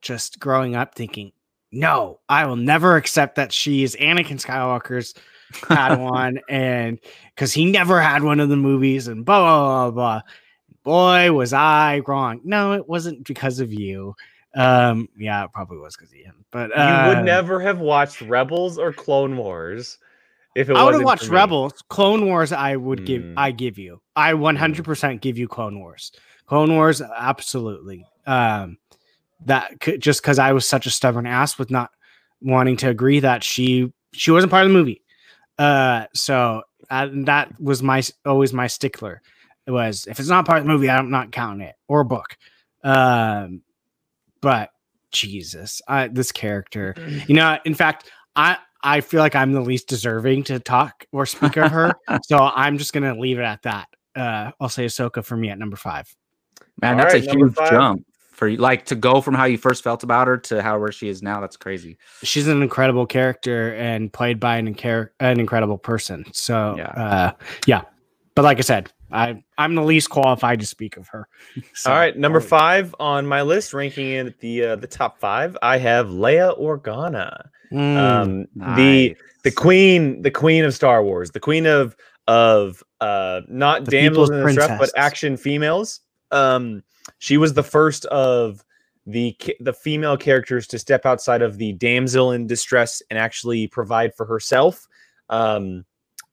just growing up thinking, no, I will never accept that she is Anakin Skywalker's Padawan, (laughs) and because he never had one of the movies, and blah blah blah blah. Boy, was I wrong. No, it wasn't because of you. Um, yeah, it probably was because of him. But you uh, would never have watched Rebels or Clone Wars if it I would have watched. Rebels. Clone Wars, I would give. Mm. I give you. I 100% give you Clone Wars. Clone Wars, absolutely. Um, that could, just because I was such a stubborn ass with not wanting to agree that she she wasn't part of the movie. Uh, so uh, that was my always my stickler. It was if it's not part of the movie, I'm not counting it or book. Um, but Jesus, I, this character, you know, in fact, I I feel like I'm the least deserving to talk or speak of her, (laughs) so I'm just gonna leave it at that. Uh, I'll say Ahsoka for me at number five. Man, All that's right, a huge five. jump for you. Like to go from how you first felt about her to how where she is now. That's crazy. She's an incredible character and played by an, incar- an incredible person. So Yeah. uh, yeah. But like I said, I I'm the least qualified to speak of her. (laughs) So, All right, number I'll- five on my list, ranking in at the uh, the top five, I have Leia Organa, Mm, um, the the queen, the queen of Star Wars, the queen of of uh, not The damsels in distress, but action females. Um, she was the first of the the female characters to step outside of the damsel in distress and actually provide for herself. Um,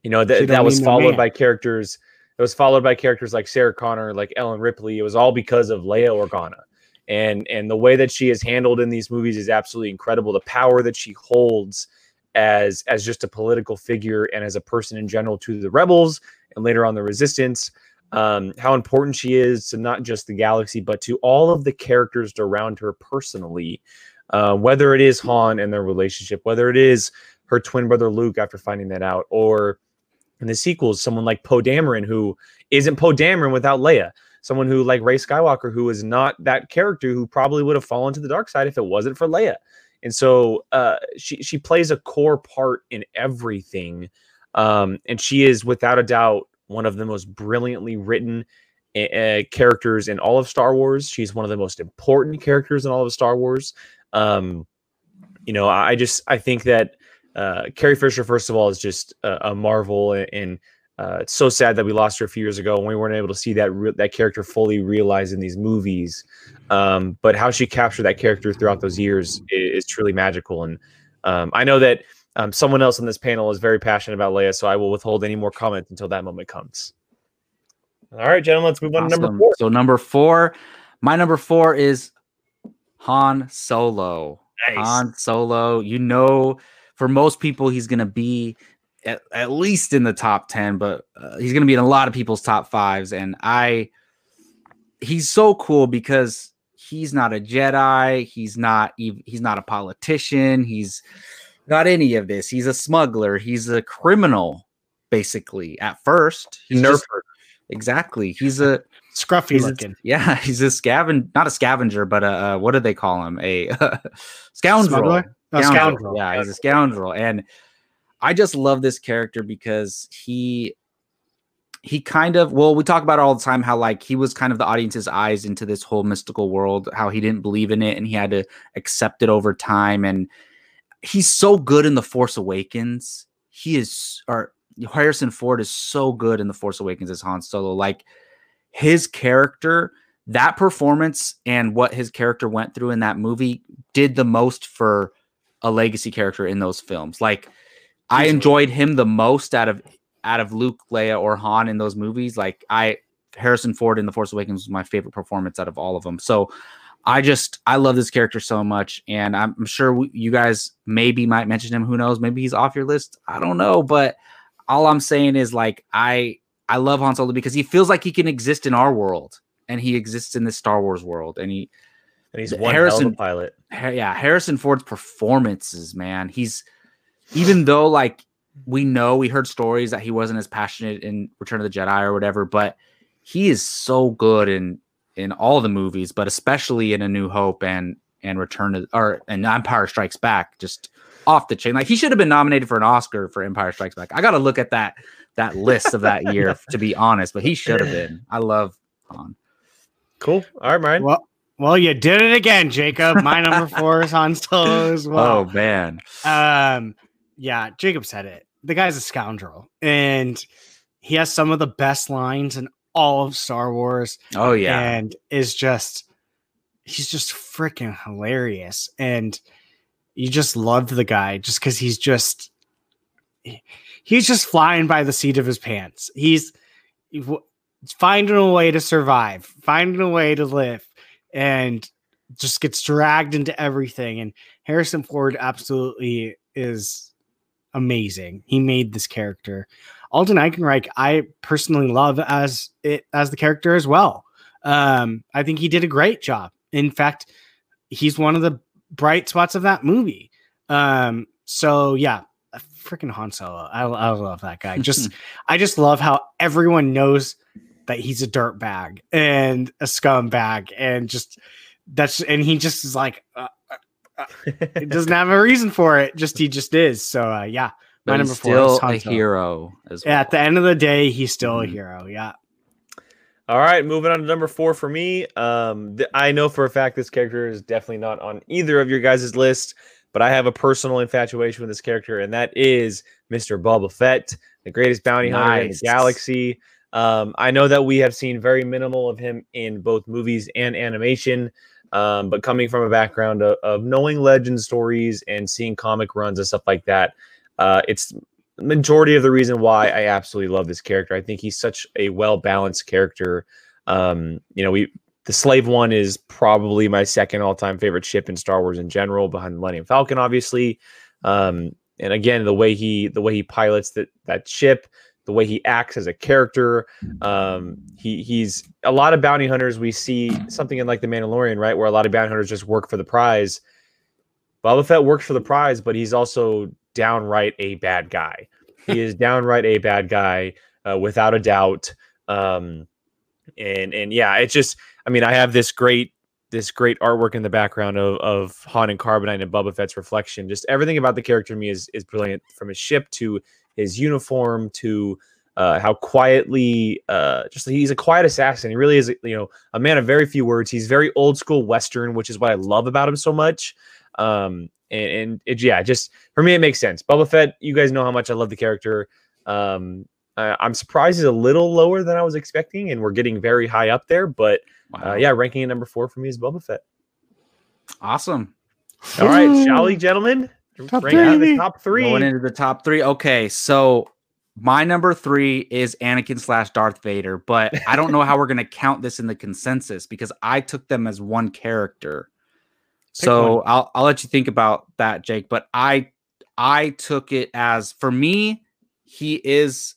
you know that that was followed by characters. It was followed by characters like Sarah Connor, like Ellen Ripley. It was all because of Leia Organa, and and the way that she is handled in these movies is absolutely incredible. The power that she holds as as just a political figure and as a person in general to the rebels and later on the resistance um, how important she is to not just the galaxy but to all of the characters around her personally uh, whether it is han and their relationship whether it is her twin brother luke after finding that out or in the sequels someone like poe dameron who isn't poe dameron without leia someone who like Rey Skywalker, who is not that character who probably would have fallen to the dark side if it wasn't for Leia. And so uh, she she plays a core part in everything, um, and she is without a doubt one of the most brilliantly written uh, characters in all of Star Wars. She's one of the most important characters in all of Star Wars. Um, you know, I just I think that uh, Carrie Fisher, first of all, is just a, a marvel, and uh, it's so sad that we lost her a few years ago, and we weren't able to see that re- that character fully realized in these movies. Um, but how she captured that character throughout those years is, is truly magical, and um, I know that um, someone else on this panel is very passionate about Leia, so I will withhold any more comment until that moment comes. All right, gentlemen, let's move on Awesome. to number four. So number four, my number four is Han Solo. Nice. Han Solo. You know, for most people, he's going to be at, at least in the top 10, but uh, he's going to be in a lot of people's top fives. And I, he's so cool because he's not a Jedi. He's not, he's not a politician. He's not any of this. He's a smuggler. He's a criminal, basically, at first. He's Nerf just- exactly. He's a, (laughs) Scruffy He's a- yeah, (laughs) he's a scaven, not a scavenger, but a, uh, what do they call him? A (laughs) scoundrel. Smuggler? No, scoundrel. Yeah, he's a scoundrel, and I just love this character because he he kind of well, we talk about it all the time how like he was kind of the audience's eyes into this whole mystical world, how he didn't believe in it and he had to accept it over time, and he's so good in the Force Awakens. He is, or Harrison Ford is so good in the Force Awakens as Han Solo, like his character that performance and what his character went through in that movie did the most for a legacy character in those films. Like i enjoyed him the most out of out of luke leia or han in those movies. Like i harrison ford in the force awakens was my favorite performance out of all of them. So i just i love this character so much and i'm, I'm sure we, you guys maybe might mention him who knows maybe he's off your list i don't know but all i'm saying is like i I love Han Solo because he feels like he can exist in our world and he exists in this Star Wars world. And he, and he's the one Harrison- pilot. Ha- yeah, Harrison Ford's performances, man. He's even though like we know we heard stories that he wasn't as passionate in Return of the Jedi or whatever, but he is so good in in all the movies, but especially in A New Hope and and Return to or and Empire Strikes Back, just off the chain. Like he should have been nominated for an Oscar for Empire Strikes Back. I got to look at that that list of that year (laughs) to be honest, but he should have been. I love Han. Cool. All right, Brian. Well, well, you did it again, Jacob. My number (laughs) four is Han Solo as Oh man, Um, yeah, Jacob said it. The guy's a scoundrel, and he has some of the best lines in all of Star Wars. oh yeah, and is just he's just freaking hilarious. And you just love the guy just because he's just he- he's just flying by the seat of his pants. He's finding a way to survive finding a way to live and just gets dragged into everything. And harrison ford absolutely is amazing. He made this character alden Ehrenreich, i personally love as it as the character as well um, I think he did a great job. In fact, he's one of the bright spots of that movie. Um, so yeah, freaking Han Solo. I, I love that guy. Just (laughs) I just love how everyone knows that he's a dirt bag and a scumbag and just that's and he just is like uh, he doesn't have a reason for it. Just he just is. So uh, yeah, my he's number four is still a hero as well. at the end of the day, he's still a Mhm. hero. Yeah. All right, moving on to number four for me. Um, th- I know for a fact this character is definitely not on either of your guys' list, but I have a personal infatuation with this character, and that is Mr. Boba Fett, the greatest bounty hunter in the galaxy. Um, I know that we have seen very minimal of him in both movies and animation, um, but coming from a background of, of knowing legend stories and seeing comic runs and stuff like that, uh, it's majority of the reason why I absolutely love this character. I think he's such a well balanced character. Um, you know, we the slave one is probably my second all time favorite ship in Star Wars in general, behind the Millennium Falcon, obviously. Um, and again, the way he the way he pilots that that ship, the way he acts as a character, um, he he's a lot of bounty hunters. We see something in like the Mandalorian, right, where a lot of bounty hunters just work for the prize. Boba Fett works for the prize, but he's also downright a bad guy. He (laughs) is downright a bad guy, uh, without a doubt. Um, and and yeah, it's just I mean I have this great this great artwork in the background of of Han and Carbonite and Boba Fett's reflection. Just everything about the character to me is is brilliant, from his ship to his uniform to uh, how quietly uh, just he's a quiet assassin. He really is, you know, a man of very few words. He's very old school Western, which is what I love about him so much. Um, and, and it, yeah, just for me, it makes sense. Boba Fett, you guys know how much I love the character. Um, I, I'm surprised he's a little lower than I was expecting, and we're getting very high up there. But uh, yeah, ranking at number four for me is Boba Fett. Awesome. All right, shall we, gentlemen? Top Rank out the three. top three. Going into the top three. Okay, so my number three is Anakin slash Darth Vader, but I don't know how we're gonna count this in the consensus because I took them as one character. So. I'll I'll let you think about that, Jake. But I I took it as for me, he is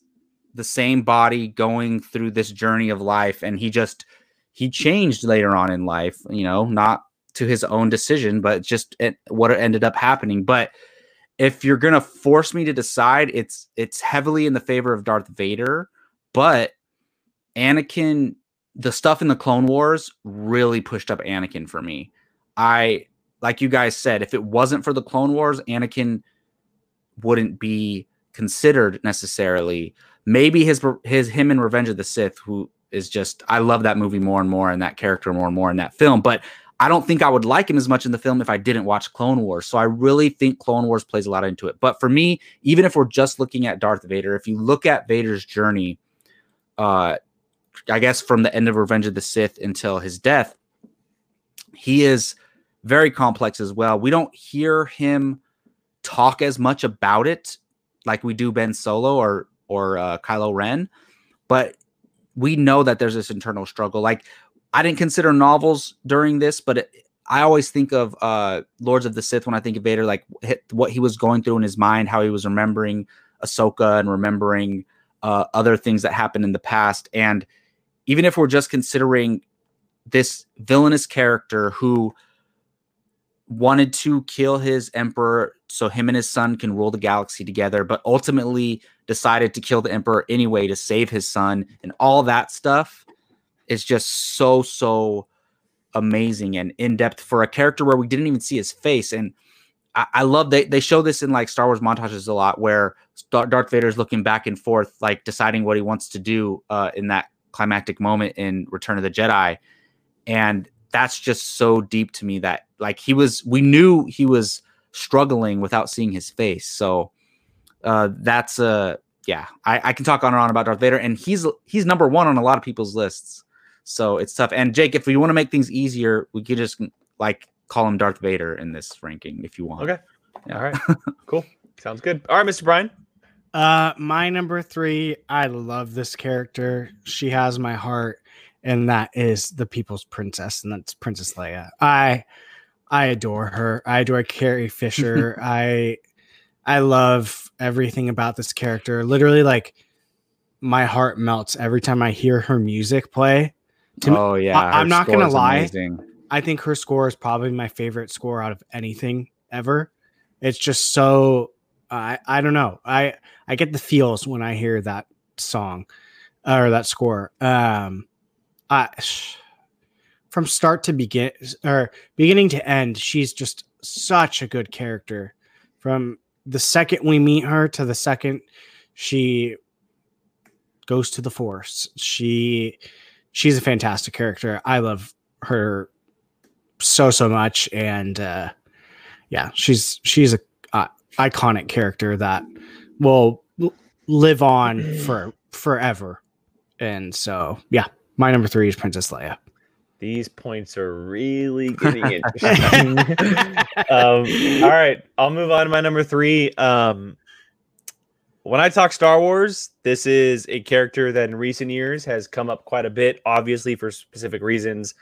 the same body going through this journey of life, and he just he changed later on in life. You know, not to his own decision, but just it, what ended up happening. But if you're gonna force me to decide, it's it's heavily in the favor of Darth Vader, but Anakin, the stuff in the Clone Wars really pushed up Anakin for me. I like you guys said, if it wasn't for the Clone Wars, Anakin wouldn't be considered necessarily. Maybe his his him in Revenge of the Sith, who is just I love that movie more and more and that character more and more in that film, but I don't think I would like him as much in the film if I didn't watch Clone Wars. So I really think Clone Wars plays a lot into it. But for me, even if we're just looking at Darth Vader, if you look at Vader's journey, uh, I guess from the end of Revenge of the Sith until his death, he is very complex as well. We don't hear him talk as much about it like we do Ben Solo or or uh, Kylo Ren, but we know that there's this internal struggle. Like I didn't consider novels during this, but it, I always think of uh, Lords of the Sith when I think of Vader, like hit, what he was going through in his mind, how he was remembering Ahsoka and remembering uh, other things that happened in the past. And even if we're just considering this villainous character who wanted to kill his emperor so him and his son can rule the galaxy together, but ultimately decided to kill the emperor anyway to save his son and all that stuff is just so so amazing and in depth for a character where we didn't even see his face. And I, I love they they show this in like Star Wars montages a lot where Darth Vader is looking back and forth, like deciding what he wants to do uh, in that climactic moment in Return of the Jedi, and that's just so deep to me that like he was we knew he was struggling without seeing his face. So uh, that's a uh, yeah. I, I can talk on and on about Darth Vader, and he's he's number one on a lot of people's lists. So it's tough. And Jake, if we want to make things easier, we could just like call him Darth Vader in this ranking if you want. Okay. Yeah. All right. (laughs) cool. Sounds good. All right, Mr. Brian. Uh, my number three. I love this character. She has my heart, and that is the People's Princess, and that's Princess Leia. I, I adore her. I adore Carrie Fisher. (laughs) I, I love everything about this character. Literally, like my heart melts every time I hear her music play. To oh yeah, I- I'm not gonna lie. amazing. I think her score is probably my favorite score out of anything ever. It's just so I I don't know. I I get the feels when I hear that song or that score. Um I from start to begin or beginning to end, she's just such a good character. From the second we meet her to the second she goes to the force. She she's a fantastic character. I love her so so much and uh yeah she's she's a uh, iconic character that will live on for forever and so yeah my number three is princess leia These points are really (laughs) getting interesting. um, all right, I'll move on to my number three. Um, when I talk Star Wars, this is a character that in recent years has come up quite a bit, obviously for specific reasons.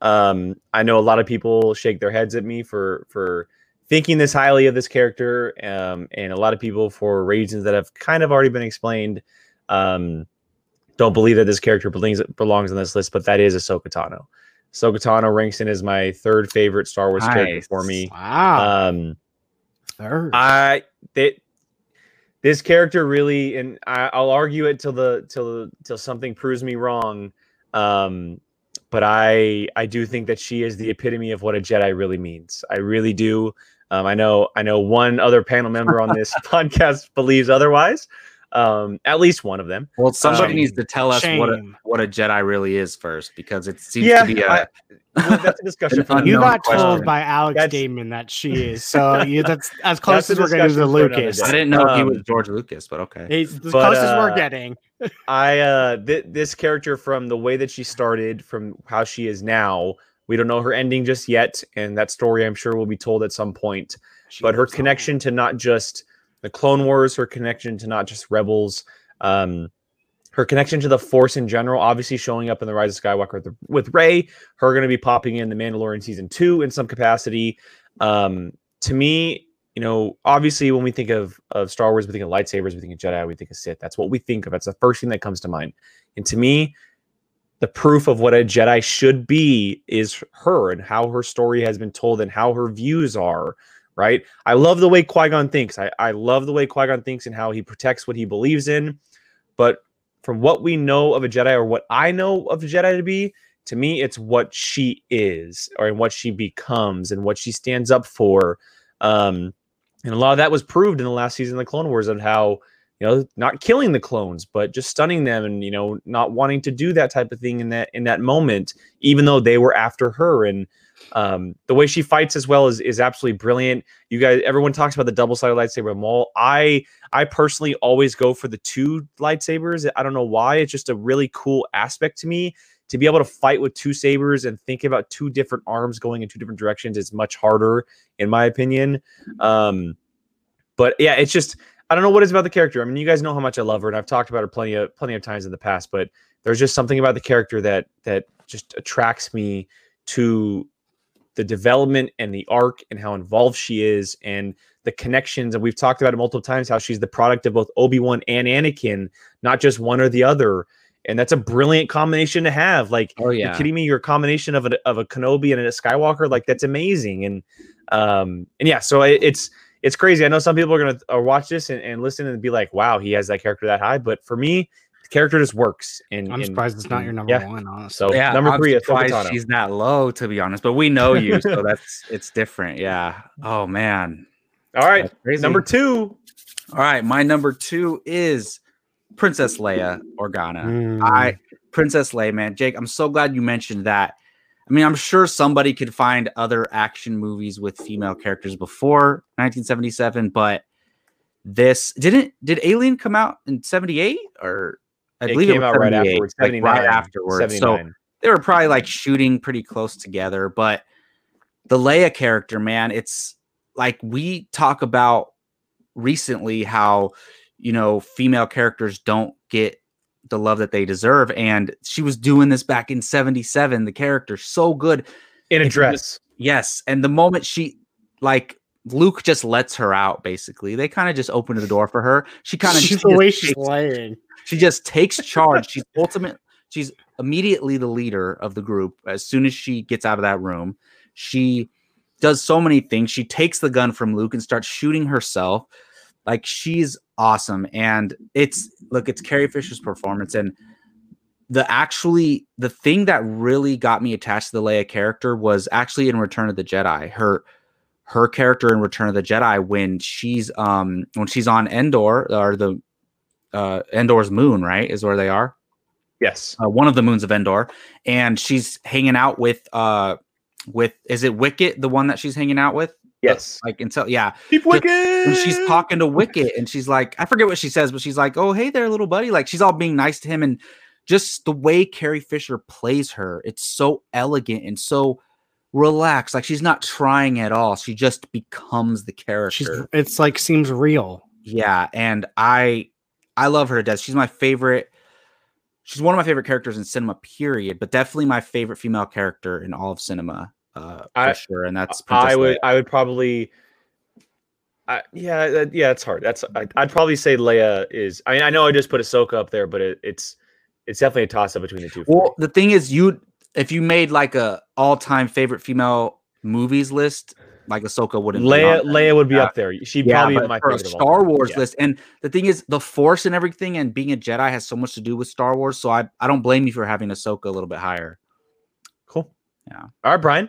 Um, I know a lot of people shake their heads at me for for thinking this highly of this character, um, and a lot of people for reasons that have kind of already been explained. Um, don't believe that this character belongs belongs on this list, but that is Ahsoka Tano. Ahsoka Tano ranks in as my third favorite Star Wars character for me. wow Um, third. I that this character really, and I, I'll argue it till the till till something proves me wrong. Um, but I I do think that she is the epitome of what a Jedi really means. I really do. Um, I know I know one other panel member on this (laughs) podcast believes otherwise. Um, at least one of them. Well, somebody Shame. needs to tell us what a, what a Jedi really is first, because it seems Yeah, to be a. I- Well, that's a discussion (laughs) for You unknown got question. told by Alex That's- Damon that she (laughs) is. So you, that's as close That's as we're getting to discussion for another Lucas. I didn't know he Um, was George Lucas, but okay. He's the But, closest we're uh, getting. (laughs) I uh th- this character from the way that she started from how she is now, we don't know her ending just yet, and that story I'm sure will be told at some point. but her connection to not just the Clone Wars, her connection to not just Rebels, um, her connection to the Force in general, obviously showing up in the Rise of Skywalker with, with Rey, her going to be popping in the Mandalorian season two in some capacity. Um, to me, you know, obviously when we think of of Star Wars, we think of lightsabers, we think of Jedi, we think of Sith. That's what we think of. That's the first thing that comes to mind. And to me, the proof of what a Jedi should be is her and how her story has been told and how her views are right? I love the way Qui Gon thinks. I, I love the way Qui Gon thinks and how he protects what he believes in. But from what we know of a Jedi, or what I know of a Jedi to be, to me, it's what she is, or what she becomes, and what she stands up for. Um, and a lot of that was proved in the last season of the Clone Wars of how you know not killing the clones, but just stunning them, and you know not wanting to do that type of thing in that in that moment, even though they were after her and um, the way she fights as well is is absolutely brilliant. You guys, everyone talks about the double sided lightsaber Maul. I I personally always go for the two lightsabers. I don't know why. It's just a really cool aspect to me to be able to fight with two sabers and think about two different arms going in two different directions is much harder, in my opinion. Um, but yeah, it's just I don't know what it's about the character. I mean, you guys know how much I love her, and I've talked about her plenty of plenty of times in the past. But there's just something about the character that that just attracts me to the development and the arc and how involved she is and the connections and we've talked about it multiple times how she's the product of both Obi-Wan and Anakin not just one or the other. And that's a brilliant combination to have. Like Oh you yeah. kidding me you're a combination of a, of a Kenobi and a Skywalker like that's amazing. And um and yeah so it, it's it's crazy. I know some people are gonna uh, watch this and, and listen and be like wow he has that character that high. But for me the character just works and I'm and- surprised it's not your number yeah. one, honestly. so yeah, number I'm three surprised Ahsoka Tano. she's that low, to be honest. But we know you, so (laughs) that's it's different. Yeah. Oh man. all right number two All right, my number two is Princess Leia Organa. Mm. I Princess Leia, man. Jake, I'm so glad you mentioned that. I mean, I'm sure somebody could find other action movies with female characters before 1977, but this didn't did Alien come out in 78 or I it believe it was out right afterwards like right afterwards. So they were probably like shooting pretty close together. But the Leia character, man, it's like we talk about recently how you know female characters don't get the love that they deserve, and she was doing this back in '77. The character so good, in a dress yes. And the moment she like Luke just lets her out, basically, they kind of just open the door for her. She kind of She's the way she's laying. she just takes charge. She's ultimate. She's immediately the leader of the group. As soon as she gets out of that room, she does so many things. She takes the gun from Luke and starts shooting herself. Like she's awesome. And it's look, it's Carrie Fisher's performance. And the actually the thing that really got me attached to the Leia character was actually in Return of the Jedi. Her her character in Return of the Jedi when she's um when she's on Endor or the uh Endor's moon, right? Is where they are. yes Uh, one of the moons of Endor, and she's hanging out with uh with is it Wicket, the one that she's hanging out with? yes Like until yeah, keep when she's talking to Wicket and she's like, I forget what she says, but she's like, "Oh, hey there, little buddy." Like she's all being nice to him, and just the way Carrie Fisher plays her, it's so elegant and so relaxed. Like she's not trying at all. She just becomes the character. She's it's like seems real. Yeah, and I I love her to death. She's my favorite. She's one of my favorite characters in cinema, period. But definitely my favorite female character in all of cinema, uh, for I- sure. And that's I would Leia. I would probably I, yeah that- yeah it's hard that's I, I'd probably say Leia is I mean I know I just put Ahsoka up there but it, it's it's definitely a toss up between the two Well, me. the thing is, you if you made like a all time favorite female movies list, like Ahsoka wouldn't. Leia, on. Leia would be Yeah. up there. She'd Yeah, probably be my for favorite Star. Wars Yeah. list, and the thing is, the Force and everything, and being a Jedi has so much to do with Star Wars. So I, I don't blame you for having Ahsoka a little bit higher. Cool. Yeah. All right, Brian.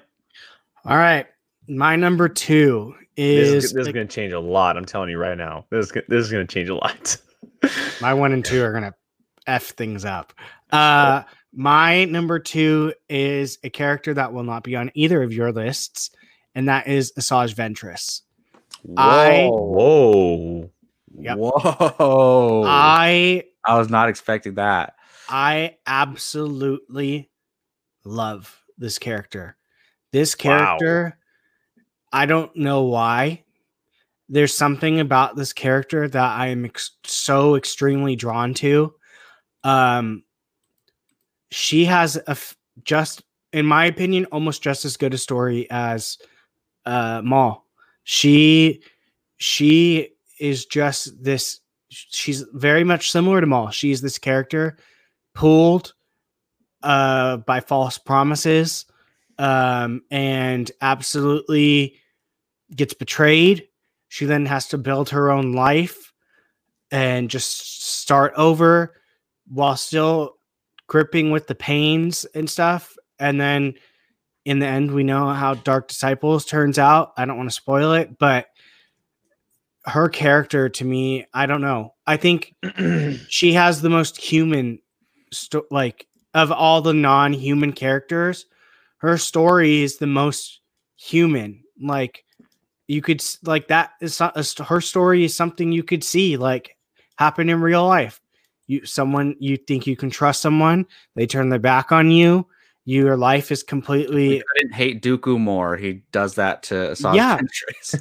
All right. My number two This is, is, this is going to change a lot. I'm telling you right now. This is, this is going to change a lot. (laughs) my one and two are gonna f things up. Uh, my number two is a character that will not be on either of your lists, and that is Asajj Ventress. I- Whoa. Yep. Whoa! I I was not expecting that. I absolutely love this character. This Wow. character, I don't know why. There's something about this character that I am ex- so extremely drawn to. Um, she has a f- just, in my opinion, almost just as good a story as uh, Maul. She, she is just this. She's very much similar to Maul. She's this character pulled uh by false promises um and absolutely gets betrayed she then has to build her own life and just start over while still gripping with the pains and stuff. And then in the end we know how dark disciples turns out. I don't want to spoil it but her character to me i don't know. I think (clears throat) she has the most human sto- like of all the non-human characters her story is the most human. Like you could like that is her story is something you could see like happen in real life you someone you think you can trust someone they turn their back on you your life is We completely couldn't hate Dooku more. He does that to Asajj Yeah.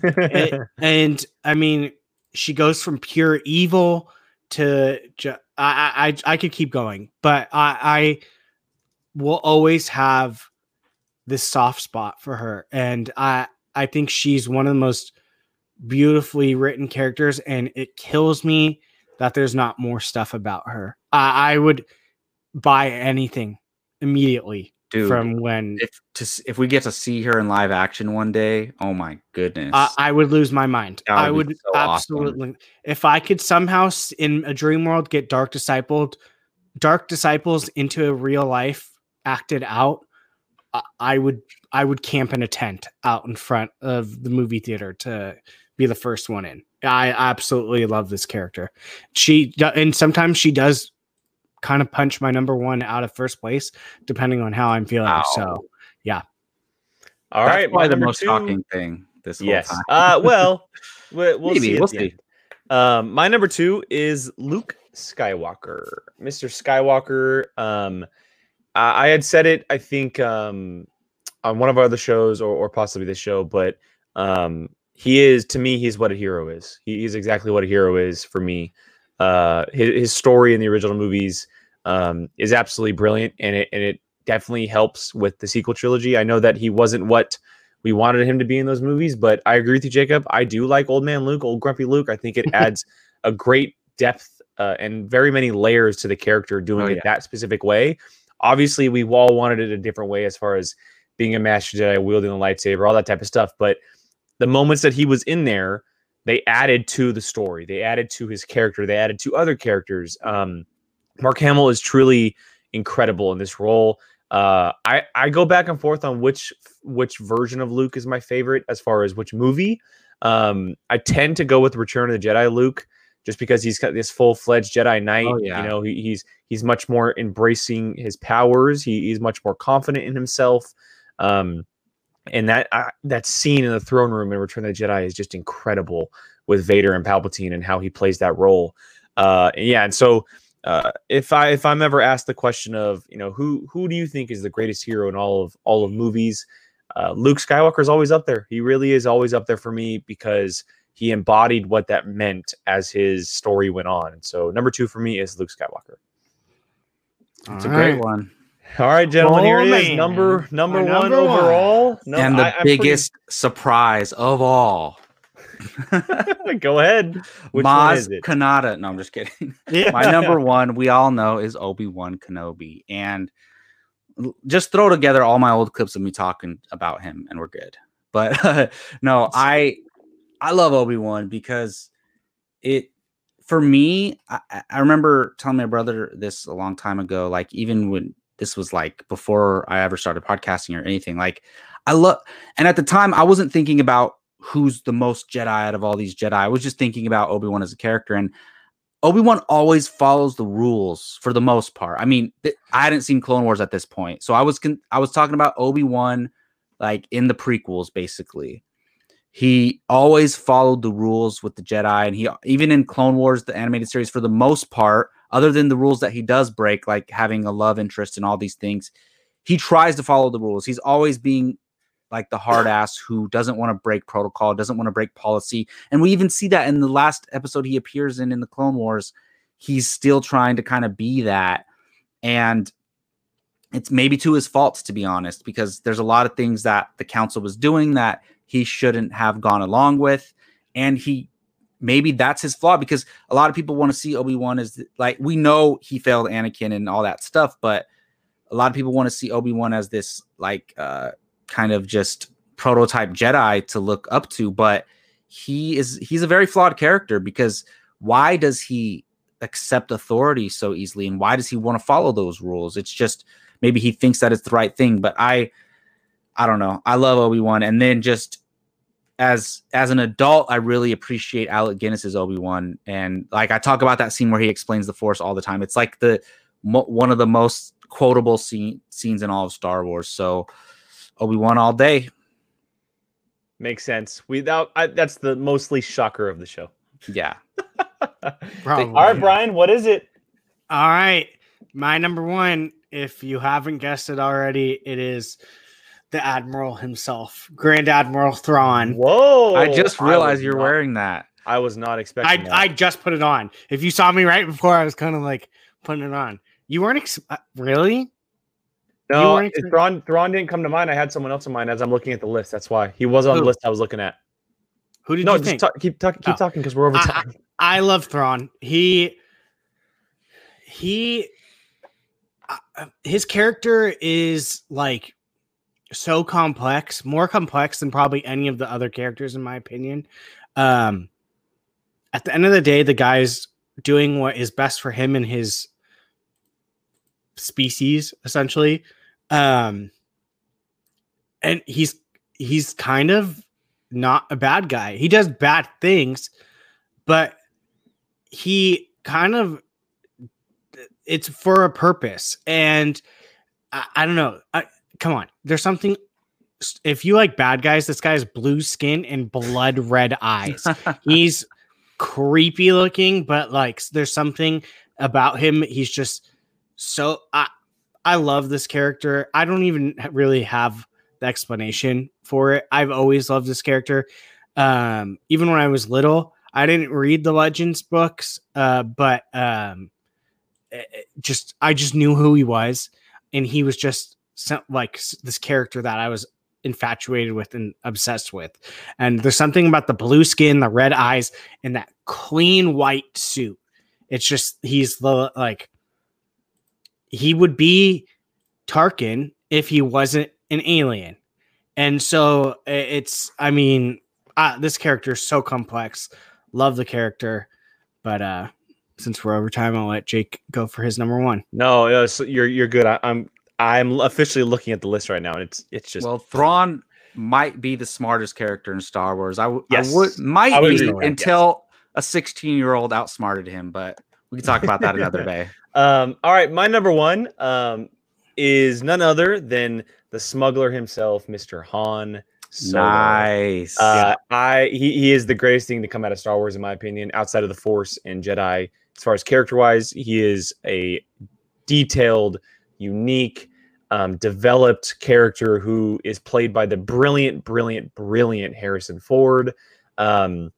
(laughs) And, and I mean, she goes from pure evil to ju- I, I I could keep going, but I I will always have this soft spot for her, and I I think she's one of the most beautifully written characters, and it kills me that there's not more stuff about her. I, I would buy anything immediately Dude, from when if to, if we get to see her in live action one day, oh my goodness! I, I would lose my mind. That I would would so awesome. absolutely. If I could somehow in a dream world get Dark Discipled, Dark Disciples into a real life acted out, I, I would. I would camp in a tent out in front of the movie theater to be the first one in. I absolutely love this character. She and sometimes she does kind of punch my number one out of first place, depending on how I'm feeling. Wow. So All That's right, probably the most two- shocking thing this whole Yes. time. Uh, well, (laughs) we- we'll Maybe, see. we'll see. Um, my number two is Luke Skywalker. Mr. Skywalker. Um, I, I had said it, I think, um, on one of our other shows or, or possibly this show, but um, he is to me, he's what a hero is. He is exactly what a hero is for me. Uh, his, his story in the original movies um, is absolutely brilliant, and it and it definitely helps with the sequel trilogy. I know that he wasn't what we wanted him to be in those movies, but I agree with you, Jacob. I do like Old Man Luke, Old Grumpy Luke. I think it (laughs) adds a great depth uh, and very many layers to the character doing Oh, it that specific way. Obviously, we all wanted it a different way as far as being a Master Jedi, wielding a lightsaber, all that type of stuff. But the moments that he was in there, they added to the story. They added to his character. They added to other characters. Um, Mark Hamill is truly incredible in this role. Uh, I I go back and forth on which which version of Luke is my favorite as far as which movie. Um, I tend to go with Return of the Jedi Luke just because he's got this full fledged Jedi Knight. Oh, yeah. You know, he, he's he's much more embracing his powers. He, he's much more confident in himself. Um, and that uh, that scene in the throne room in Return of the Jedi is just incredible with Vader and Palpatine and how he plays that role. Uh, and yeah, and so uh, if I if I'm ever asked the question of you know who who do you think is the greatest hero in all of all of movies, uh, Luke Skywalker is always up there. He really is always up there for me because he embodied what that meant as his story went on. And so number two for me is Luke Skywalker. It's a All great one. All right, gentlemen, here it is. man. Number number My one number one. overall. No, and the I- I'm pretty- biggest surprise of all, (laughs) Go ahead. Which one Maz is it? Kanata. No, I'm just kidding. (laughs) Yeah. My number one, we all know, is Obi Wan Kenobi, and just throw together all my old clips of me talking about him, and we're good. But (laughs) no, I I love Obi Wan because it for me. I, I remember telling my brother this a long time ago. Like even when this was like before I ever started podcasting or anything. Like I love, and at the time I wasn't thinking about who's the most Jedi out of all these Jedi. I was just thinking about Obi Wan as a character, and Obi Wan always follows the rules for the most part. I mean, th- I hadn't seen Clone Wars at this point, so I was con- I was talking about Obi Wan like in the prequels, basically. He always followed the rules with the Jedi, and he even in Clone Wars, the animated series, for the most part, other than the rules that he does break, like having a love interest and all these things, he tries to follow the rules. He's always being like the hard ass who doesn't want to break protocol, doesn't want to break policy. And we even see that in the last episode he appears in in the Clone Wars. He's still trying to kind of be that. And it's maybe to his fault, to be honest, because there's a lot of things that the council was doing that he shouldn't have gone along with. And he maybe that's his flaw because a lot of people want to see Obi-Wan as like we know he failed Anakin and all that stuff, but a lot of people want to see Obi-Wan as this like uh kind of just prototype Jedi to look up to, but he is he's a very flawed character because why does he accept authority so easily and why does he want to follow those rules? It's just maybe he thinks that it's the right thing, but I I don't know. I love Obi-Wan and then just as as an adult, I really appreciate Alec Guinness's Obi Wan, and like I talk about that scene where he explains the Force all the time. It's like the mo- one of the most quotable scene, scenes in all of Star Wars. So Obi Wan all day. Makes sense. Without I, that's the mostly shocker of the show. Yeah. (laughs) Probably. All right, Brian, what is it? All right. My number one, if you haven't guessed it already, it is the Admiral himself, Grand Admiral Thrawn. Whoa! I just was realized you're not- wearing that. I was not expecting. I, that. I just put it on. If you saw me right before, I was kind of like putting it on. You weren't ex- uh, really? no, weren't it- Thrawn, Thrawn didn't come to mind. I had someone else in mind as I'm looking at the list. That's why he was on the list I was looking at. Who did no, you just think? talk, keep talking. Keep Oh. talking because we're over I- time. I love Thrawn. He he uh, his character is like so complex, more complex than probably any of the other characters in my opinion. Um at the end of the day, the guy's doing what is best for him and his species essentially. Um and he's he's kind of not a bad guy. He does bad things, but he kind of it's for a purpose and i, I don't know I, come on there's something if you like bad guys this guy has blue skin and blood red eyes. (laughs) He's creepy looking but like there's something about him he's just so i i love this character. I don't even really have the explanation for it. I've always loved this character. Um even when i was little I didn't read the Legends books, uh, but um, it- it just I just knew who he was, and he was just like this character that I was infatuated with and obsessed with. And there's something about the blue skin, the red eyes, and that clean white suit. It's just he's the like he would be Tarkin if he wasn't an alien. And so it's I mean, uh, this character is so complex love the character but uh since we're over time i'll let jake go for his number one No, no so you're you're good. I, I'm I'm officially looking at the list right now, and it's it's just well, Thrawn might be the smartest character in Star Wars. I, w- Yes. I would might I would be agree with that, until a 16 year old outsmarted him, but we can talk about that (laughs) another day. Um, all right, my number one um, is none other than the smuggler himself, Mr. Han Solo. Nice. Uh, I he, he is the greatest thing to come out of Star Wars, in my opinion, outside of the Force and Jedi. As far as character wise, he is a detailed, unique, um, developed character who is played by the brilliant, brilliant, brilliant Harrison Ford. Um,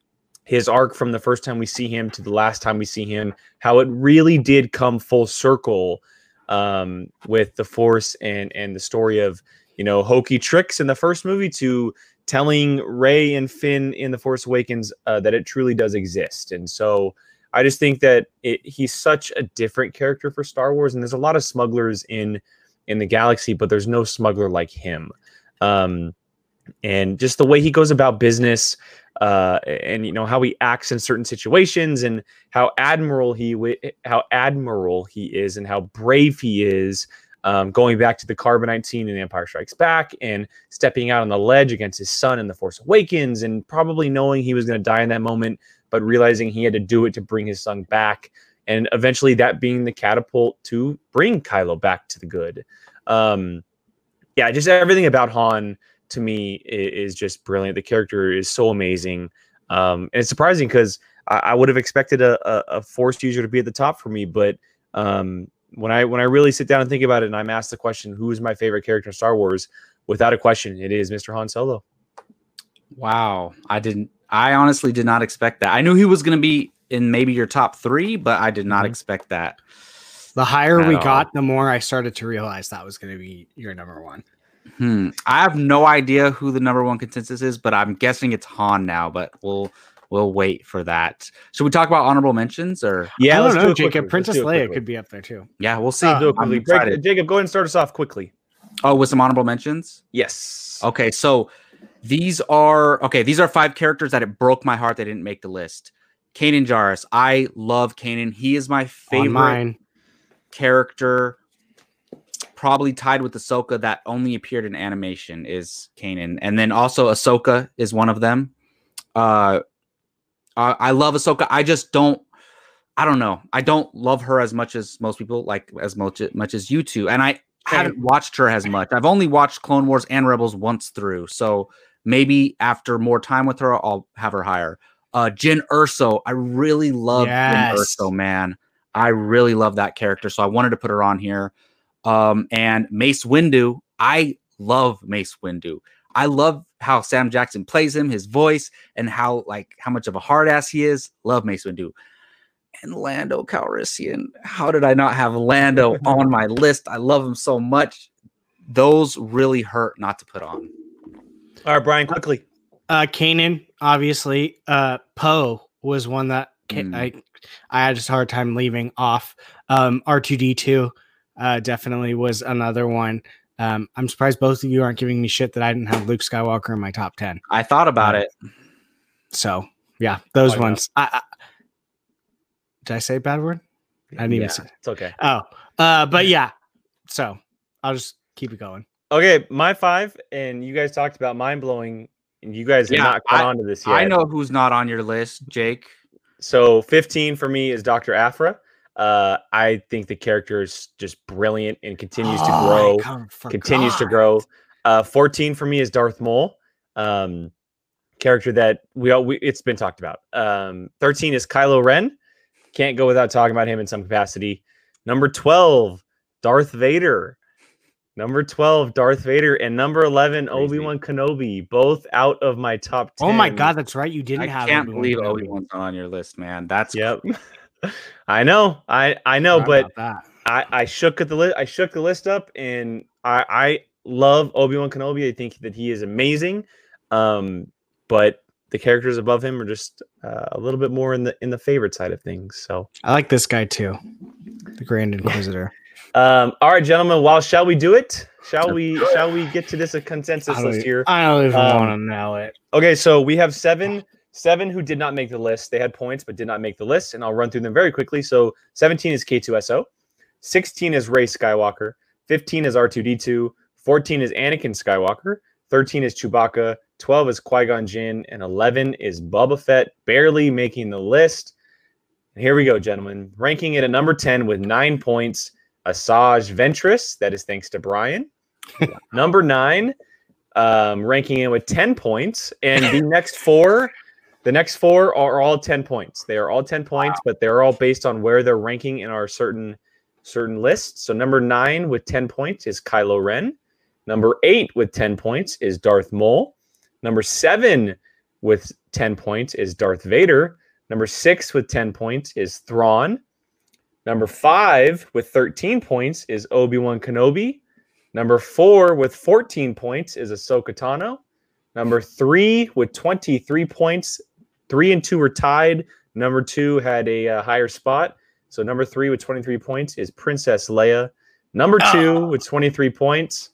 his arc from the first time we see him to the last time we see him, how it really did come full circle um, with the Force and and the story of you know hokey tricks in the first movie to telling Rey and Finn in the Force Awakens uh, that it truly does exist. And so I just think that it, he's such a different character for Star Wars, and there's a lot of smugglers in in the galaxy, but there's no smuggler like him. Um, and just the way he goes about business uh, and you know how he acts in certain situations and how admiral he how admiral he is and how brave he is um, going back to the carbonite scene in empire strikes back and stepping out on the ledge against his son in the force awakens and probably knowing he was going to die in that moment but realizing he had to do it to bring his son back and eventually that being the catapult to bring kylo back to the good um, yeah just everything about han to me is, is just brilliant. The character is so amazing, um, and it's surprising because I, I, would have expected a, a, a, force user to be at the top for me, but um, when I when I really sit down and think about it, and I'm asked the question, "Who is my favorite character in Star Wars?" Without a question, it is Mr. Han Solo. Wow, I didn't. I honestly did not expect that. I knew he was going to be in maybe your top three, but I did not mm-hmm. expect that. The higher we all. got, the more I started to realize that was going to be your number one. Hmm. I have no idea who the number one consensus is, but I'm guessing it's Han now. But we'll we'll wait for that. Should we talk about honorable mentions or? Yeah, I don't know, Jacob. Princess Leia could be up there too. Yeah, we'll see. Uh, Break, Jacob, go ahead and start us off quickly. Oh, with some honorable mentions. Yes. Okay, so these are okay. These are five characters that it broke my heart they didn't make the list. Kanan Jarrus. I love Kanan. He is my favorite character probably tied with Ahsoka that only appeared in animation is Kanan, and then also Ahsoka is one of them. Uh, I love Ahsoka. I just don't. I don't know. I don't love her as much as most people, like as much much as you two. And I haven't watched her as much. I've only watched Clone Wars and Rebels once through. So maybe after more time with her, I'll have her higher. Uh, Jyn Erso, I really love yes. Jyn Erso, man. I really love that character. So I wanted to put her on here. Um, and Mace Windu, I love Mace Windu. I love how Sam Jackson plays him, his voice, and how like how much of a hard ass he is. Love Mace Windu. And Lando Calrissian. How did I not have Lando (laughs) on my list? I love him so much. Those really hurt not to put on. All right, Brian, quickly. Uh Kanan, obviously. Uh Poe was one that mm. I I had just a hard time leaving off. Um R2D2 uh, definitely was another one. Um, I'm surprised both of you aren't giving me shit that I didn't have Luke Skywalker in my top 10. I thought about um, it. So, yeah, those oh, ones. I, I, did I say a bad word? I didn't yeah, even say It's okay. Oh, uh, but yeah. So I'll just keep it going. Okay, my five, and you guys talked about mind blowing, and you guys yeah, have not caught on to this yet. I know who's not on your list, Jake. So 15 for me is Dr. Aphra. Uh, I think the character is just brilliant and continues oh, to grow. Continues to grow. Uh, 14 for me is Darth Maul. Um, character that we all we, it's been talked about. Um, 13 is Kylo Ren. Can't go without talking about him in some capacity. Number 12, Darth Vader. Number 12, Darth Vader, and number 11, Obi Wan Kenobi, both out of my top 10. Oh my god, that's right. You didn't I have I can't Obi-Wan believe Obi Wan's on your list, man. That's yep. (laughs) I know, I I know, but I I shook at the list. I shook the list up, and I I love Obi Wan Kenobi. I think that he is amazing. Um, but the characters above him are just uh, a little bit more in the in the favorite side of things. So I like this guy too, the Grand (laughs) Inquisitor. Um, all right, gentlemen. Well, shall we do it? Shall we? Shall we get to this a consensus list here? I don't even um, want to know it. Okay, so we have seven Seven who did not make the list. They had points but did not make the list, and I'll run through them very quickly. So 17 is K2SO, 16 is Rey Skywalker, 15 is R2D2, 14 is Anakin Skywalker, 13 is Chewbacca, 12 is Qui Gon Jinn, and 11 is Boba Fett, barely making the list. And here we go, gentlemen. Ranking it at number 10 with nine points, Asajj Ventress. That is thanks to Brian. (laughs) number nine, um, ranking in with 10 points. And the (laughs) next four the next four are all 10 points. They are all 10 points, wow. but they're all based on where they're ranking in our certain certain lists. So number 9 with 10 points is Kylo Ren. Number 8 with 10 points is Darth Maul. Number 7 with 10 points is Darth Vader. Number 6 with 10 points is Thrawn. Number 5 with 13 points is Obi-Wan Kenobi. Number 4 with 14 points is Ahsoka Tano. Number 3 with 23 points Three and two were tied. Number two had a uh, higher spot. So number three with 23 points is Princess Leia. Number two oh. with 23 points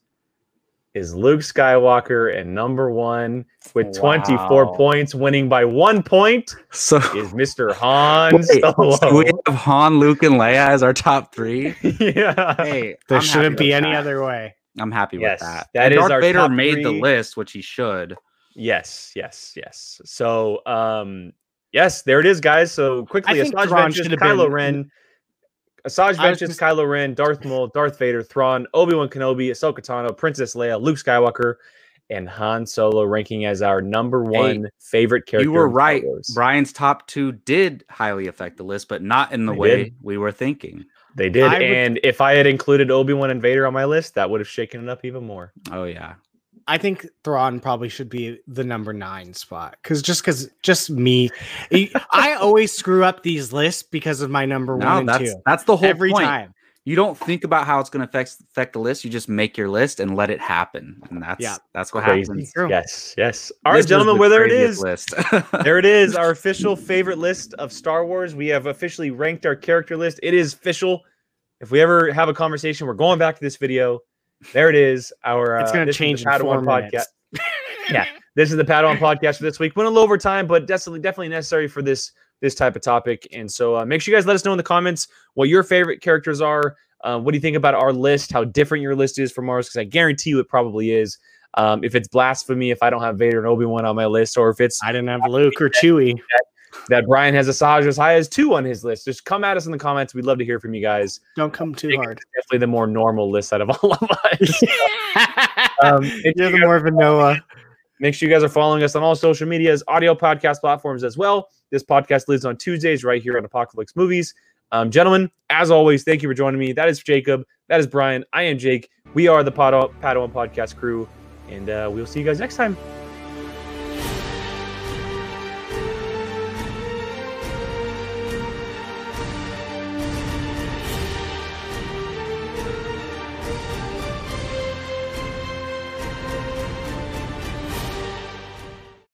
is Luke Skywalker, and number one with 24 points, winning by one point, So is (laughs) Mr. Han Wait, Solo. so we have Han, Luke, and Leia as our top three. (laughs) yeah. Hey, There I'm shouldn't be any that. other way. I'm happy Yes, with that. that and is Darth our Vader top made the list, which he should. Yes, yes, yes. So, um, yes, there it is, guys. So quickly, I think Asajj Thrawn Ventress, Kylo been- Ren, Asajj Ventress, just- Kylo Ren, Darth Maul, Darth Vader, Thrawn, Obi Wan Kenobi, Ahsoka Tano, Princess Leia, Luke Skywalker, and Han Solo, ranking as our number one favorite character. you were right. Brian's top two did highly affect the list, but not in the They way did. we were thinking. They did, I would- and if I had included Obi Wan and Vader on my list, that would have shaken it up even more. Oh yeah. I think Thrawn probably should be the number nine spot because just because just me, I always screw up these lists because of my number No, one and that's two that's the whole every point. time. You don't think about how it's going to affect affect the list. You just make your list and let it happen, and that's Yeah. that's what Crazy. happens. True. Yes, yes. All right, gentlemen, the well, there it craziest is. List. (laughs) there it is, our official favorite list of Star Wars. We have officially ranked our character list. It is official. If we ever have a conversation, we're going back to this video. There it is. Our It's uh, going to this is the change Padawan minutes. (laughs) yeah, this is the Padawan podcast for this week. Went a little over time, but definitely definitely necessary for this this type of topic. And so uh, make sure you guys let us know in the comments what your favorite characters are. Uh, what do you think about our list? How different your list is from ours? Because I guarantee you it probably is. Um, if it's blasphemy, if I don't have Vader and Obi Wan on my list, or if it's I didn't have Luke or Chewie. (laughs) that Brian has a Asajj as high as two on his list. Just come at us in the comments. We'd love to hear from you guys. Don't come too hard. Definitely the more normal list out of all of us. (laughs) (laughs) um, make, You're sure the you more vanilla. make sure you guys are following us on all social medias, audio podcast platforms as well. This podcast lives on Tuesdays right here on Apocalypse Movies. Um, gentlemen, as always, thank you for joining me. That is Jacob. That is Brian. I am Jake. We are the Padawan Podcast crew, and uh, we'll see you guys next time.